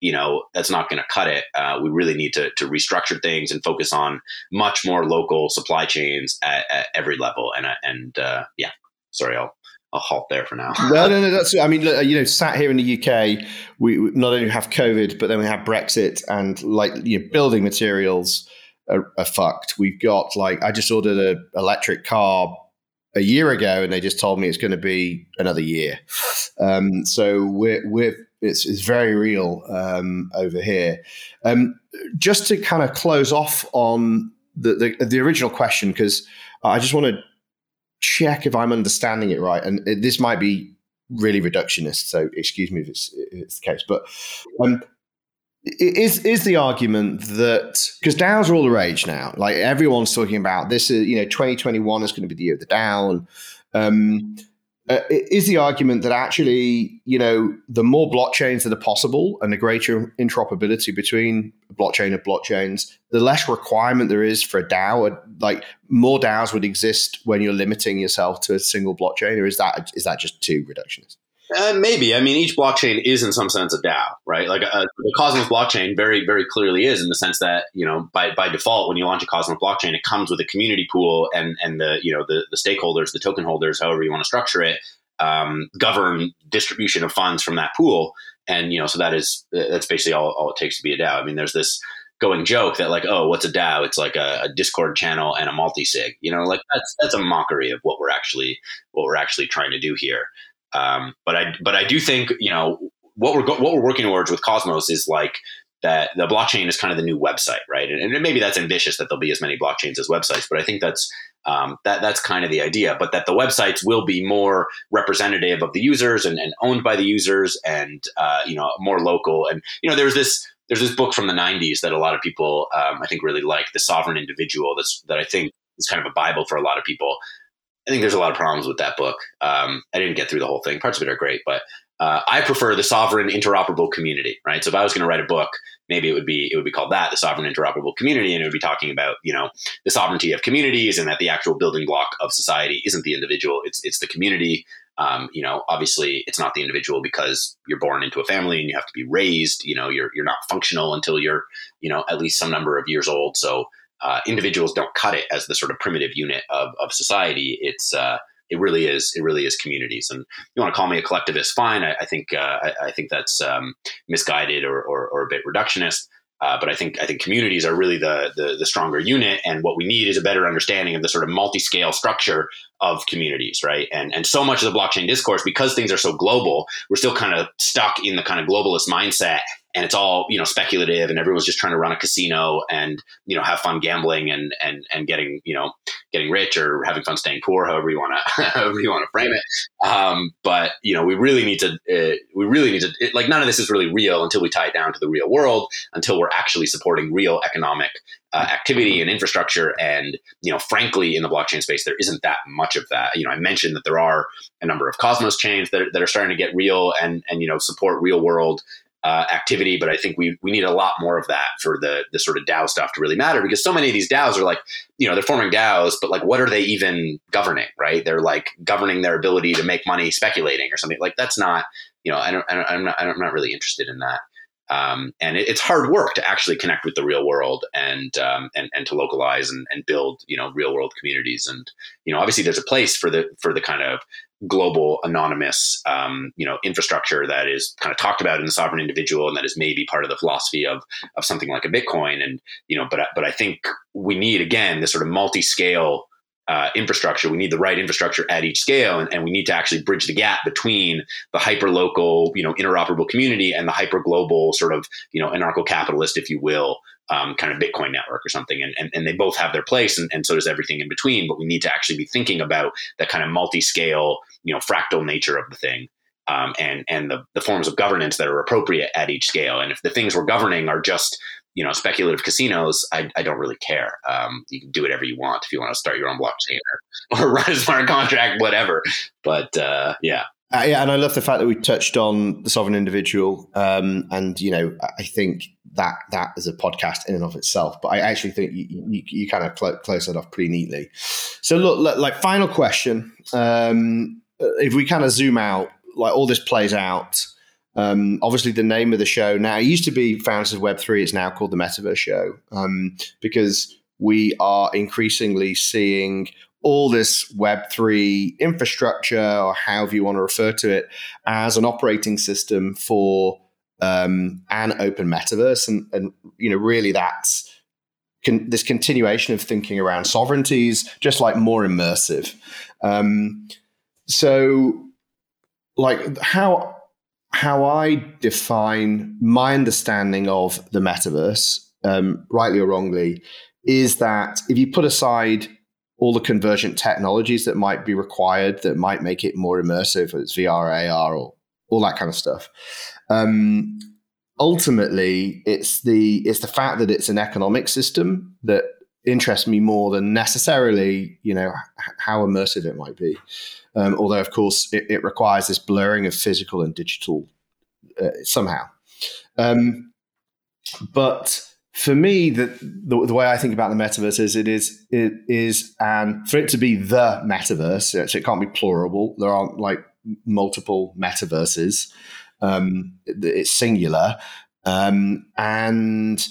you know, that's not going to cut it. Uh, we really need to to restructure things and focus on much more local supply chains at, at every level. And and uh, yeah, sorry, I'll I'll halt there for now. no, no, no. That's I mean, you know, sat here in the UK, we not only have COVID, but then we have Brexit, and like you know, building materials are, are fucked. We've got like I just ordered an electric car a year ago, and they just told me it's going to be another year. Um, so we're we're it's, it's very real um, over here. Um, just to kind of close off on the the, the original question, because I just want to check if I'm understanding it right, and this might be really reductionist. So excuse me if it's, it's the case, but um, is is the argument that because DAOs are all the rage now, like everyone's talking about this is you know 2021 is going to be the year of the DAO. And, um, uh, is the argument that actually you know the more blockchains that are possible and the greater interoperability between blockchain and blockchains, the less requirement there is for a DAO. Like more DAOs would exist when you're limiting yourself to a single blockchain, or is that is that just too reductionist? Uh, maybe. I mean, each blockchain is in some sense a DAO, right? Like uh, the Cosmos blockchain very, very clearly is in the sense that, you know, by, by default, when you launch a Cosmos blockchain, it comes with a community pool and, and the, you know, the, the stakeholders, the token holders, however you want to structure it, um, govern distribution of funds from that pool. And, you know, so that is, that's basically all, all it takes to be a DAO. I mean, there's this going joke that like, oh, what's a DAO? It's like a, a Discord channel and a multi-sig, you know, like that's, that's a mockery of what we're actually, what we're actually trying to do here. Um, but I but I do think you know what we're what we're working towards with Cosmos is like that the blockchain is kind of the new website, right? And, and maybe that's ambitious that there'll be as many blockchains as websites, but I think that's um, that that's kind of the idea. But that the websites will be more representative of the users and, and owned by the users, and uh, you know more local. And you know there's this there's this book from the 90s that a lot of people um, I think really like, The Sovereign Individual. That's that I think is kind of a bible for a lot of people. I think there's a lot of problems with that book. Um, I didn't get through the whole thing. Parts of it are great, but uh, I prefer the sovereign interoperable community, right? So if I was going to write a book, maybe it would be it would be called that, the sovereign interoperable community, and it would be talking about you know the sovereignty of communities and that the actual building block of society isn't the individual, it's it's the community. Um, you know, obviously, it's not the individual because you're born into a family and you have to be raised. You know, you're you're not functional until you're you know at least some number of years old. So uh, individuals don't cut it as the sort of primitive unit of, of society. It's uh, it really is it really is communities. And you want to call me a collectivist, fine. I, I think uh, I, I, think that's um, misguided or, or, or, a bit reductionist. Uh, but I think I think communities are really the, the, the stronger unit, and what we need is a better understanding of the sort of multi-scale structure of communities, right? And and so much of the blockchain discourse, because things are so global, we're still kind of stuck in the kind of globalist mindset and it's all you know speculative and everyone's just trying to run a casino and you know have fun gambling and and and getting you know getting rich or having fun staying poor however you want to however you want to frame it. Um, but you know we really need to uh, we really need to it, like none of this is really real until we tie it down to the real world until we're actually supporting real economic uh, activity and infrastructure. And you know frankly in the blockchain space there isn't that much of that. You know i mentioned that there are a number of cosmos chains that are, that are starting to get real and and you know support real world uh, activity, but I think we we need a lot more of that for the the sort of DAO stuff to really matter because so many of these DAOs are like, you know, they're forming DAOs, but like, what are they even governing? Right? They're like governing their ability to make money speculating or something. Like that's not, you know, I don't, I don't I'm not, I'm not really interested in that. Um, and it, it's hard work to actually connect with the real world and um, and and to localize and, and build you know real world communities. And you know, obviously, there's a place for the for the kind of global anonymous um, you know infrastructure that is kind of talked about in the sovereign individual and that is maybe part of the philosophy of of something like a bitcoin and you know but but i think we need again this sort of multi-scale uh, infrastructure we need the right infrastructure at each scale and, and we need to actually bridge the gap between the hyper local you know interoperable community and the hyper global sort of you know anarcho capitalist if you will um, kind of Bitcoin network or something. And, and, and they both have their place, and, and so does everything in between. But we need to actually be thinking about that kind of multi scale, you know, fractal nature of the thing. Um, and and the, the forms of governance that are appropriate at each scale. And if the things we're governing are just you know speculative casinos, I, I don't really care. Um, you can do whatever you want if you want to start your own blockchain or, or run a smart contract, whatever. But uh, yeah. Uh, yeah, and I love the fact that we touched on the sovereign individual, um, and you know, I think that that is a podcast in and of itself. But I actually think you, you, you kind of cl- close that off pretty neatly. So, look, look like final question: um, if we kind of zoom out, like all this plays out. Um, obviously, the name of the show now it used to be Founders of Web Three. It's now called the Metaverse Show um, because we are increasingly seeing all this Web3 infrastructure, or however you want to refer to it, as an operating system for um, an open metaverse. And, and, you know, really that's con- this continuation of thinking around sovereignties, just like more immersive. Um, so, like, how how I define my understanding of the metaverse, um, rightly or wrongly, is that if you put aside all the convergent technologies that might be required that might make it more immersive, whether it's VR, AR, or all that kind of stuff. Um, ultimately, it's the it's the fact that it's an economic system that interests me more than necessarily, you know, how immersive it might be. Um, although, of course, it, it, requires this blurring of physical and digital uh, somehow. Um, but for me, the, the, the way I think about the metaverse is it is it is and for it to be the metaverse, so it can't be plurable. There aren't like multiple metaverses. Um, it's singular, um, and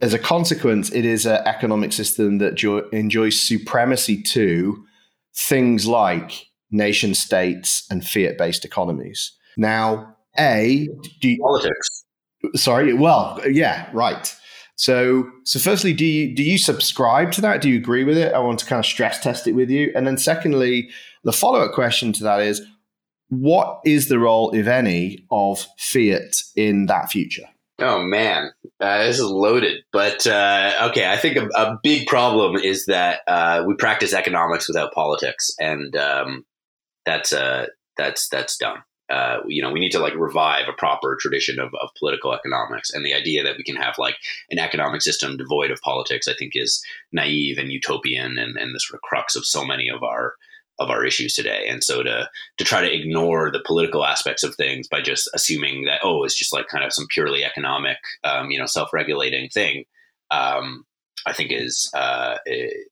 as a consequence, it is an economic system that jo- enjoys supremacy to things like nation states and fiat based economies. Now, a do you, politics. Sorry. Well, yeah, right. So, so firstly, do you do you subscribe to that? Do you agree with it? I want to kind of stress test it with you. And then, secondly, the follow up question to that is, what is the role, if any, of fiat in that future? Oh man, uh, this is loaded. But uh, okay, I think a, a, big problem is that uh, we practice economics without politics, and um, that's uh, that's that's dumb. Uh, you know, we need to like revive a proper tradition of, of political economics. And the idea that we can have like an economic system devoid of politics, I think, is naive and utopian, and, and the sort of crux of so many of our of our issues today. And so to to try to ignore the political aspects of things by just assuming that oh, it's just like kind of some purely economic, um, you know, self regulating thing. Um, I think is uh,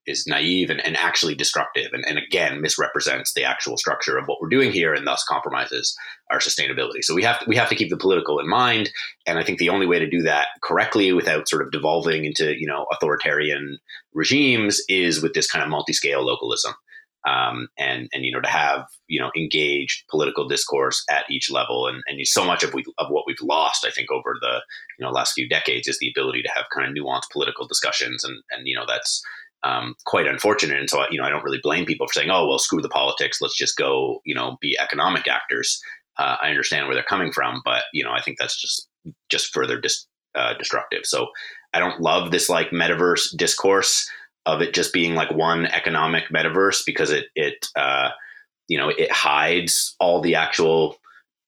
is naive and, and actually destructive, and, and, again misrepresents the actual structure of what we're doing here, and thus compromises our sustainability. So we have to, we have to keep the political in mind, and I think the only way to do that correctly without sort of devolving into you know authoritarian regimes is with this kind of multi scale localism um, and and you know to have you know engaged political discourse at each level and and so much of we of what we've lost I think over the you know last few decades is the ability to have kind of nuanced political discussions and and you know that's um, quite unfortunate. And so you know I don't really blame people for saying oh well screw the politics. Let's just go you know be economic actors. Uh, I understand where they're coming from but you know I think that's just just further dis, uh, destructive. So I don't love this like metaverse discourse of it just being like one economic metaverse because it it uh, you know it hides all the actual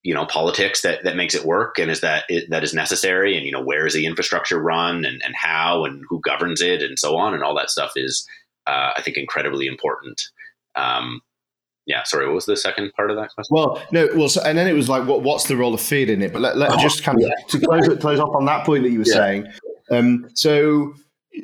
you know politics that that makes it work and is that it, that is necessary and you know where is the infrastructure run and, and how and who governs it and so on and all that stuff is uh, I think incredibly important. Um, yeah, sorry, what was the second part of that question? Well, no, well, so, and then it was like, what, what's the role of fiat in it? But let, let oh, just kind of yeah. to close, close off on that point that you were yeah. saying. Um, so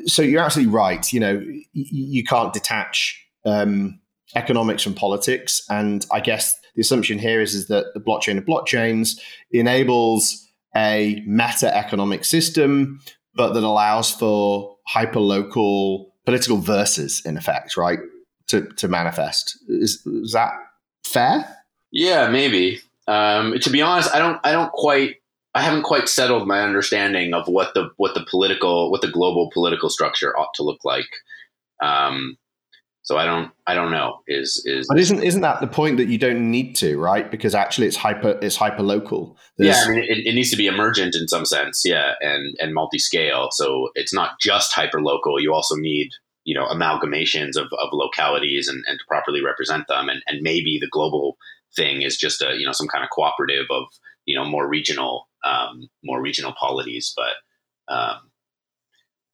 so you're absolutely right. You know, you can't detach um, economics from politics, and I guess the assumption here is is that the blockchain of blockchains enables a meta economic system, but that allows for hyper local political verses, in effect, right, to to manifest. Is, is that fair? Yeah, maybe. Um, to be honest, I don't I don't quite I haven't quite settled my understanding of what the what the political what the global political structure ought to look like. Um, so I don't I don't know is is but isn't isn't that the point that you don't need to right because actually it's hyper it's hyper local. Yeah, I mean it, it, needs to be emergent in some sense, yeah, and and multi scale. So it's not just hyper local. You also need you know amalgamations of, of localities and, and to properly represent them, and and maybe the global thing is just a you know some kind of cooperative of you know more regional um, more regional polities. But um,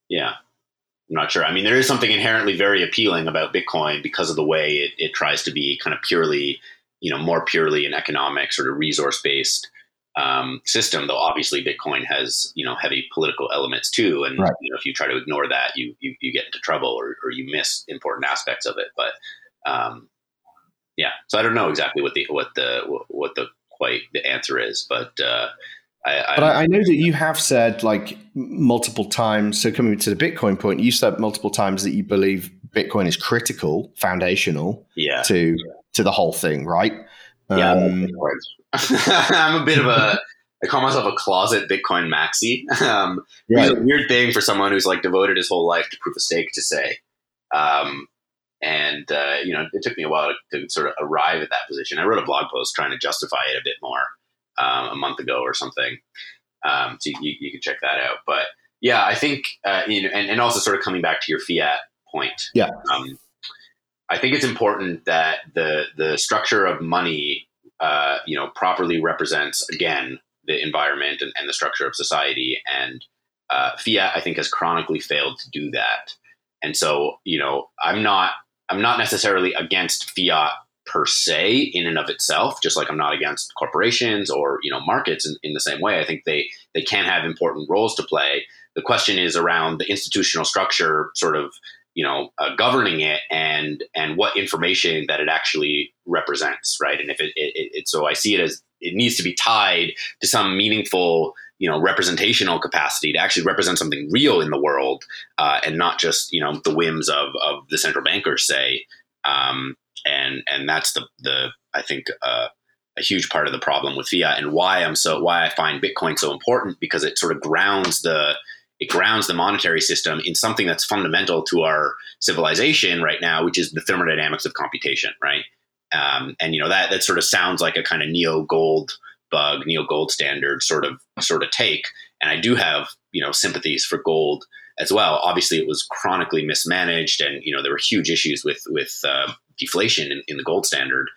yeah, I'm not sure. I mean, there is something inherently very appealing about Bitcoin because of the way it, it tries to be kind of purely, you know, more purely an economic sort of resource based um, system. Though obviously Bitcoin has you know heavy political elements too, and right. you know if you try to ignore that, you you, you get into trouble or, or you miss important aspects of it. But um, yeah, so I don't know exactly what the what the what the quite the answer is, but uh, I, but I, know that you have said like multiple times. So coming to the Bitcoin point, you said multiple times that you believe Bitcoin is critical, foundational yeah. to to the whole thing, right? Yeah, Um, I'm a bit of a. I call myself a closet Bitcoin maxi. Um, which is a weird thing for someone who's like devoted his whole life to proof of stake to say. Um, and uh, you know, it took me a while to, to sort of arrive at that position. I wrote a blog post trying to justify it a bit more um, a month ago or something. Um, so you, you can check that out. But yeah, I think uh, you know, and, and also sort of coming back to your fiat point. Yeah. Um, I think it's important that the the structure of money, uh, you know, properly represents again the environment and, and the structure of society. And uh, fiat, I think, has chronically failed to do that. And so, you know, I'm not I'm not necessarily against fiat per se in and of itself, just like I'm not against corporations or you know markets in, in the same way. I think they they can have important roles to play. The question is around the institutional structure, sort of you know uh, governing it and and what information that it actually represents, right? And if it, it, it so I see it as it needs to be tied to some meaningful you know representational capacity to actually represent something real in the world uh, and not just you know the whims of of the central bankers say um, and and that's the the I think uh, a huge part of the problem with fiat and why I'm so why I find Bitcoin so important because it sort of grounds the it grounds the monetary system in something that's fundamental to our civilization right now, which is the thermodynamics of computation, right? Um, and you know that that sort of sounds like a kind of neo gold bug, neo gold standard sort of sort of take. And I do have you know sympathies for gold as well. Obviously, it was chronically mismanaged, and you know there were huge issues with with uh, deflation in, in the gold standard.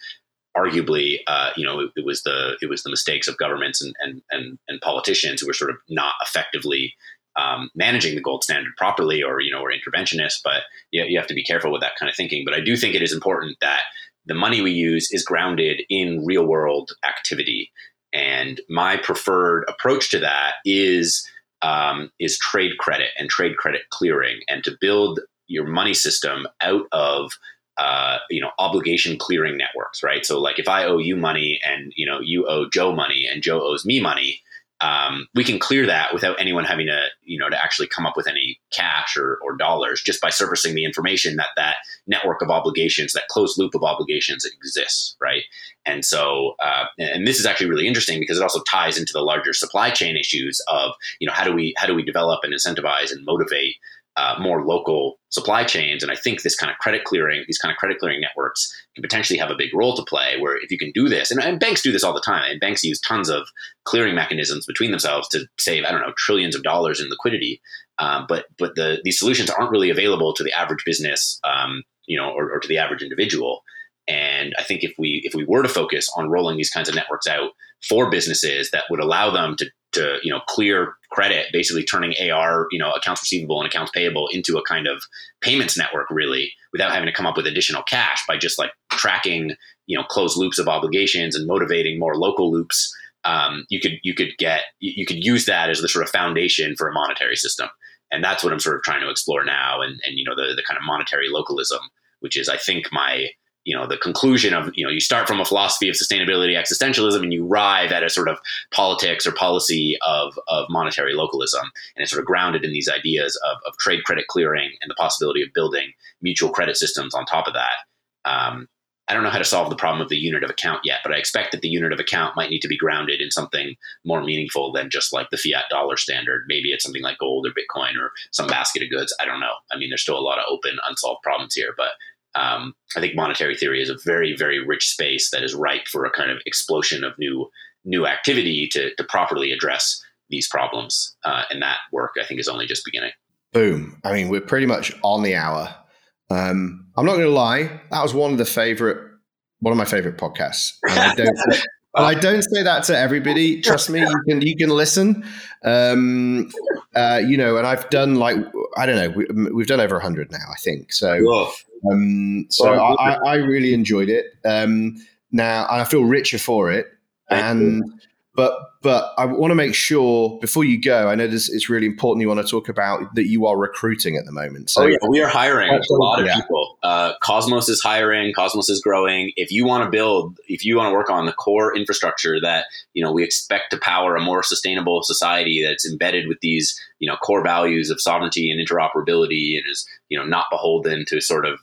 Arguably, uh, you know, it, it, was the it was the mistakes of governments and, and and and politicians who were sort of not effectively um, managing the gold standard properly, or you know, or interventionists. But you, you have to be careful with that kind of thinking. But I do think it is important that the money we use is grounded in real world activity. And my preferred approach to that is um, is trade credit and trade credit clearing, and to build your money system out of uh, you know obligation clearing networks, right? So like if I owe you money and you know you owe Joe money and Joe owes me money, um, we can clear that without anyone having to you know to actually come up with any cash or, or dollars just by surfacing the information that that network of obligations, that closed loop of obligations exists, right? And so, uh, and this is actually really interesting because it also ties into the larger supply chain issues of you know how do we how do we develop and incentivize and motivate uh, more local supply chains. And I think this kind of credit clearing, these kind of credit clearing networks can potentially have a big role to play where if you can do this, and, and banks do this all the time, and banks use tons of clearing mechanisms between themselves to save, I don't know, trillions of dollars in liquidity. Um, but but the, these solutions aren't really available to the average business, um, you know, or, or to the average individual. And I think if we if we were to focus on rolling these kinds of networks out for businesses that would allow them to to you know clear credit, basically turning AR you know accounts receivable and accounts payable into a kind of payments network, really, without having to come up with additional cash by just like tracking you know closed loops of obligations and motivating more local loops. Um, you could you could get you could use that as the sort of foundation for a monetary system, and that's what I'm sort of trying to explore now. And and you know the the kind of monetary localism, which is I think my you know the conclusion of you know you start from a philosophy of sustainability existentialism and you arrive at a sort of politics or policy of, of monetary localism and it's sort of grounded in these ideas of, of trade credit clearing and the possibility of building mutual credit systems on top of that. Um, i don't know how to solve the problem of the unit of account yet but i expect that the unit of account might need to be grounded in something more meaningful than just like the fiat dollar standard. Maybe it's something like gold or bitcoin or some basket of goods. I don't know. I mean there's still a lot of open unsolved problems here but um, I think monetary theory is a very, very rich space that is ripe for a kind of explosion of new new activity to, to properly address these problems. Uh, and that work, I think, is only just beginning. Boom. I mean, we're pretty much on the hour. Um, I'm not going to lie. That was one of the favorite, one of my favorite podcasts. And I don't, and I don't say that to everybody. Trust me, you can you can listen. Um, uh, you know, and I've done like I don't know. We, have done over hundred now, I think. So, um, so I, I, really enjoyed it. Um, now, I feel richer for it. And but but I want to make sure before you go. I know this it's really important. You want to talk about that you are recruiting at the moment. So oh, yeah. we are hiring a lot of yeah. people. uh, Cosmos is hiring, Cosmos is growing. If you want to build, if you want to work on the core infrastructure that you know we expect to power a more sustainable society that's embedded with these you know core values of sovereignty and interoperability, and is you know not beholden to sort of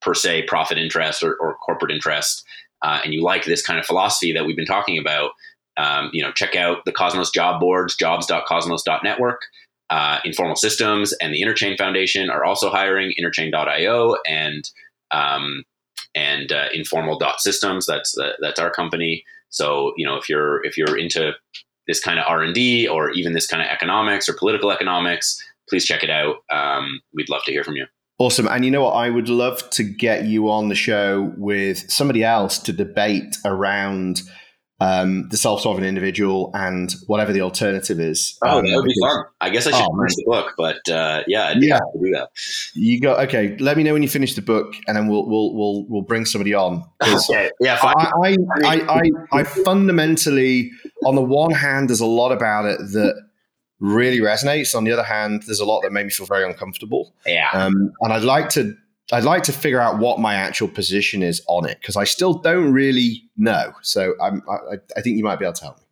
per se profit interest or, or corporate interest, uh, and you like this kind of philosophy that we've been talking about, um, you know, check out the Cosmos job boards, jobs.cosmos.network. Uh, Informal Systems and the Interchain Foundation are also hiring Interchain.io and um, and uh, Informal.systems. That's uh, that's our company. So you know if you're if you're into this kind of R and D or even this kind of economics or political economics, please check it out. Um, we'd love to hear from you. Awesome. And you know what? I would love to get you on the show with somebody else to debate around um, the self-sovereign individual and whatever the alternative is. Oh, um, that would be fun. I guess I should oh, finish the book, but uh, yeah, I'd yeah, do that. You go okay. Let me know when you finish the book, and then we'll we'll we'll we'll bring somebody on. Okay. Yeah, I I, I, I I fundamentally, on the one hand, there's a lot about it that really resonates. On the other hand, there's a lot that made me feel very uncomfortable. Yeah. Um, and I'd like to I'd like to figure out what my actual position is on it because I still don't really know. So I'm, I, I, think you might be able to help me.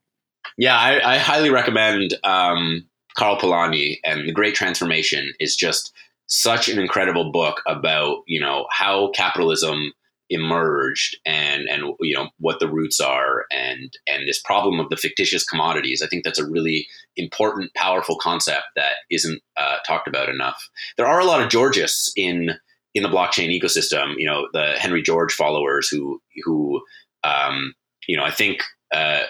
Yeah, I, I highly recommend um, Karl Polanyi and The Great Transformation is just such an incredible book about you know how capitalism emerged and and you know what the roots are and and this problem of the fictitious commodities i think that's a really important powerful concept that isn't uh, talked about enough there are a lot of georgists in in the blockchain ecosystem, you know, the Henry George followers who who um, you know I think uh,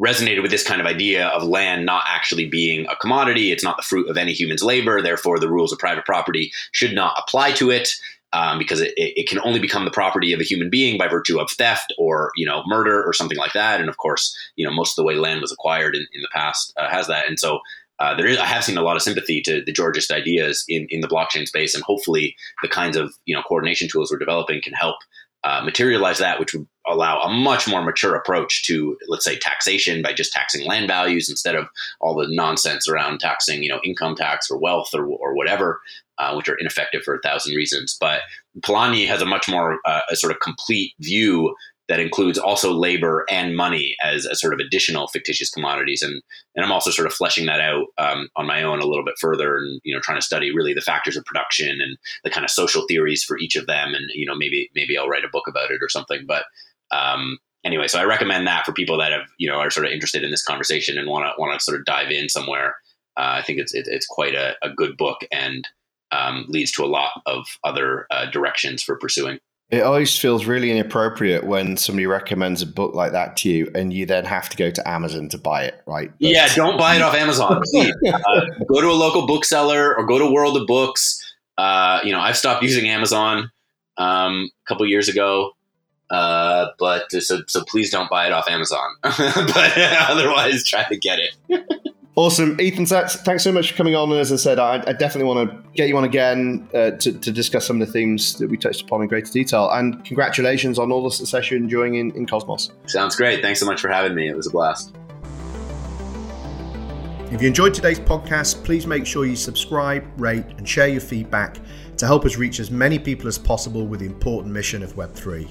resonated with this kind of idea of land not actually being a commodity. It's not the fruit of any human's labor. Therefore, the rules of private property should not apply to it. Um, because it, it can only become the property of a human being by virtue of theft or you know murder or something like that. And of course, you know most of the way land was acquired in, in the past uh, has that. And so uh, there is, I have seen a lot of sympathy to the Georgist ideas in, in the blockchain space, and hopefully the kinds of you know coordination tools we're developing can help uh, materialize that, which would allow a much more mature approach to, let's say, taxation by just taxing land values instead of all the nonsense around taxing, you know, income tax or wealth or, or whatever, uh, which are ineffective for a thousand reasons. But Polanyi has a much more uh, a sort of complete view that includes also labor and money as, a sort of additional fictitious commodities. And and I'm also sort of fleshing that out um, on my own a little bit further, and you know trying to study really the factors of production and the kind of social theories for each of them. And you know maybe maybe I'll write a book about it or something. But um, anyway, so I recommend that for people that have you know are sort of interested in this conversation and want to want to sort of dive in somewhere. Uh, I think it's it, it's quite a, a, good book and um, leads to a lot of other uh, directions for pursuing. It always feels really inappropriate when somebody recommends a book like that to you, and you then have to go to Amazon to buy it, right? But yeah, don't buy it off Amazon. uh, go to a local bookseller or go to World of Books. Uh, you know, I've stopped using Amazon um, a couple years ago, uh, but so so please don't buy it off Amazon. but otherwise, try to get it. Awesome, Ethan. Thanks so much for coming on. And as I said, I, I definitely want to get you on again uh, to, to, discuss some of the themes that we touched upon in greater detail. And congratulations on all the success you're enjoying in, in Cosmos. Sounds great. Thanks so much for having me. It was a blast. If you enjoyed today's podcast, please make sure you subscribe, rate, and share your feedback to help us reach as many people as possible with the important mission of Web3.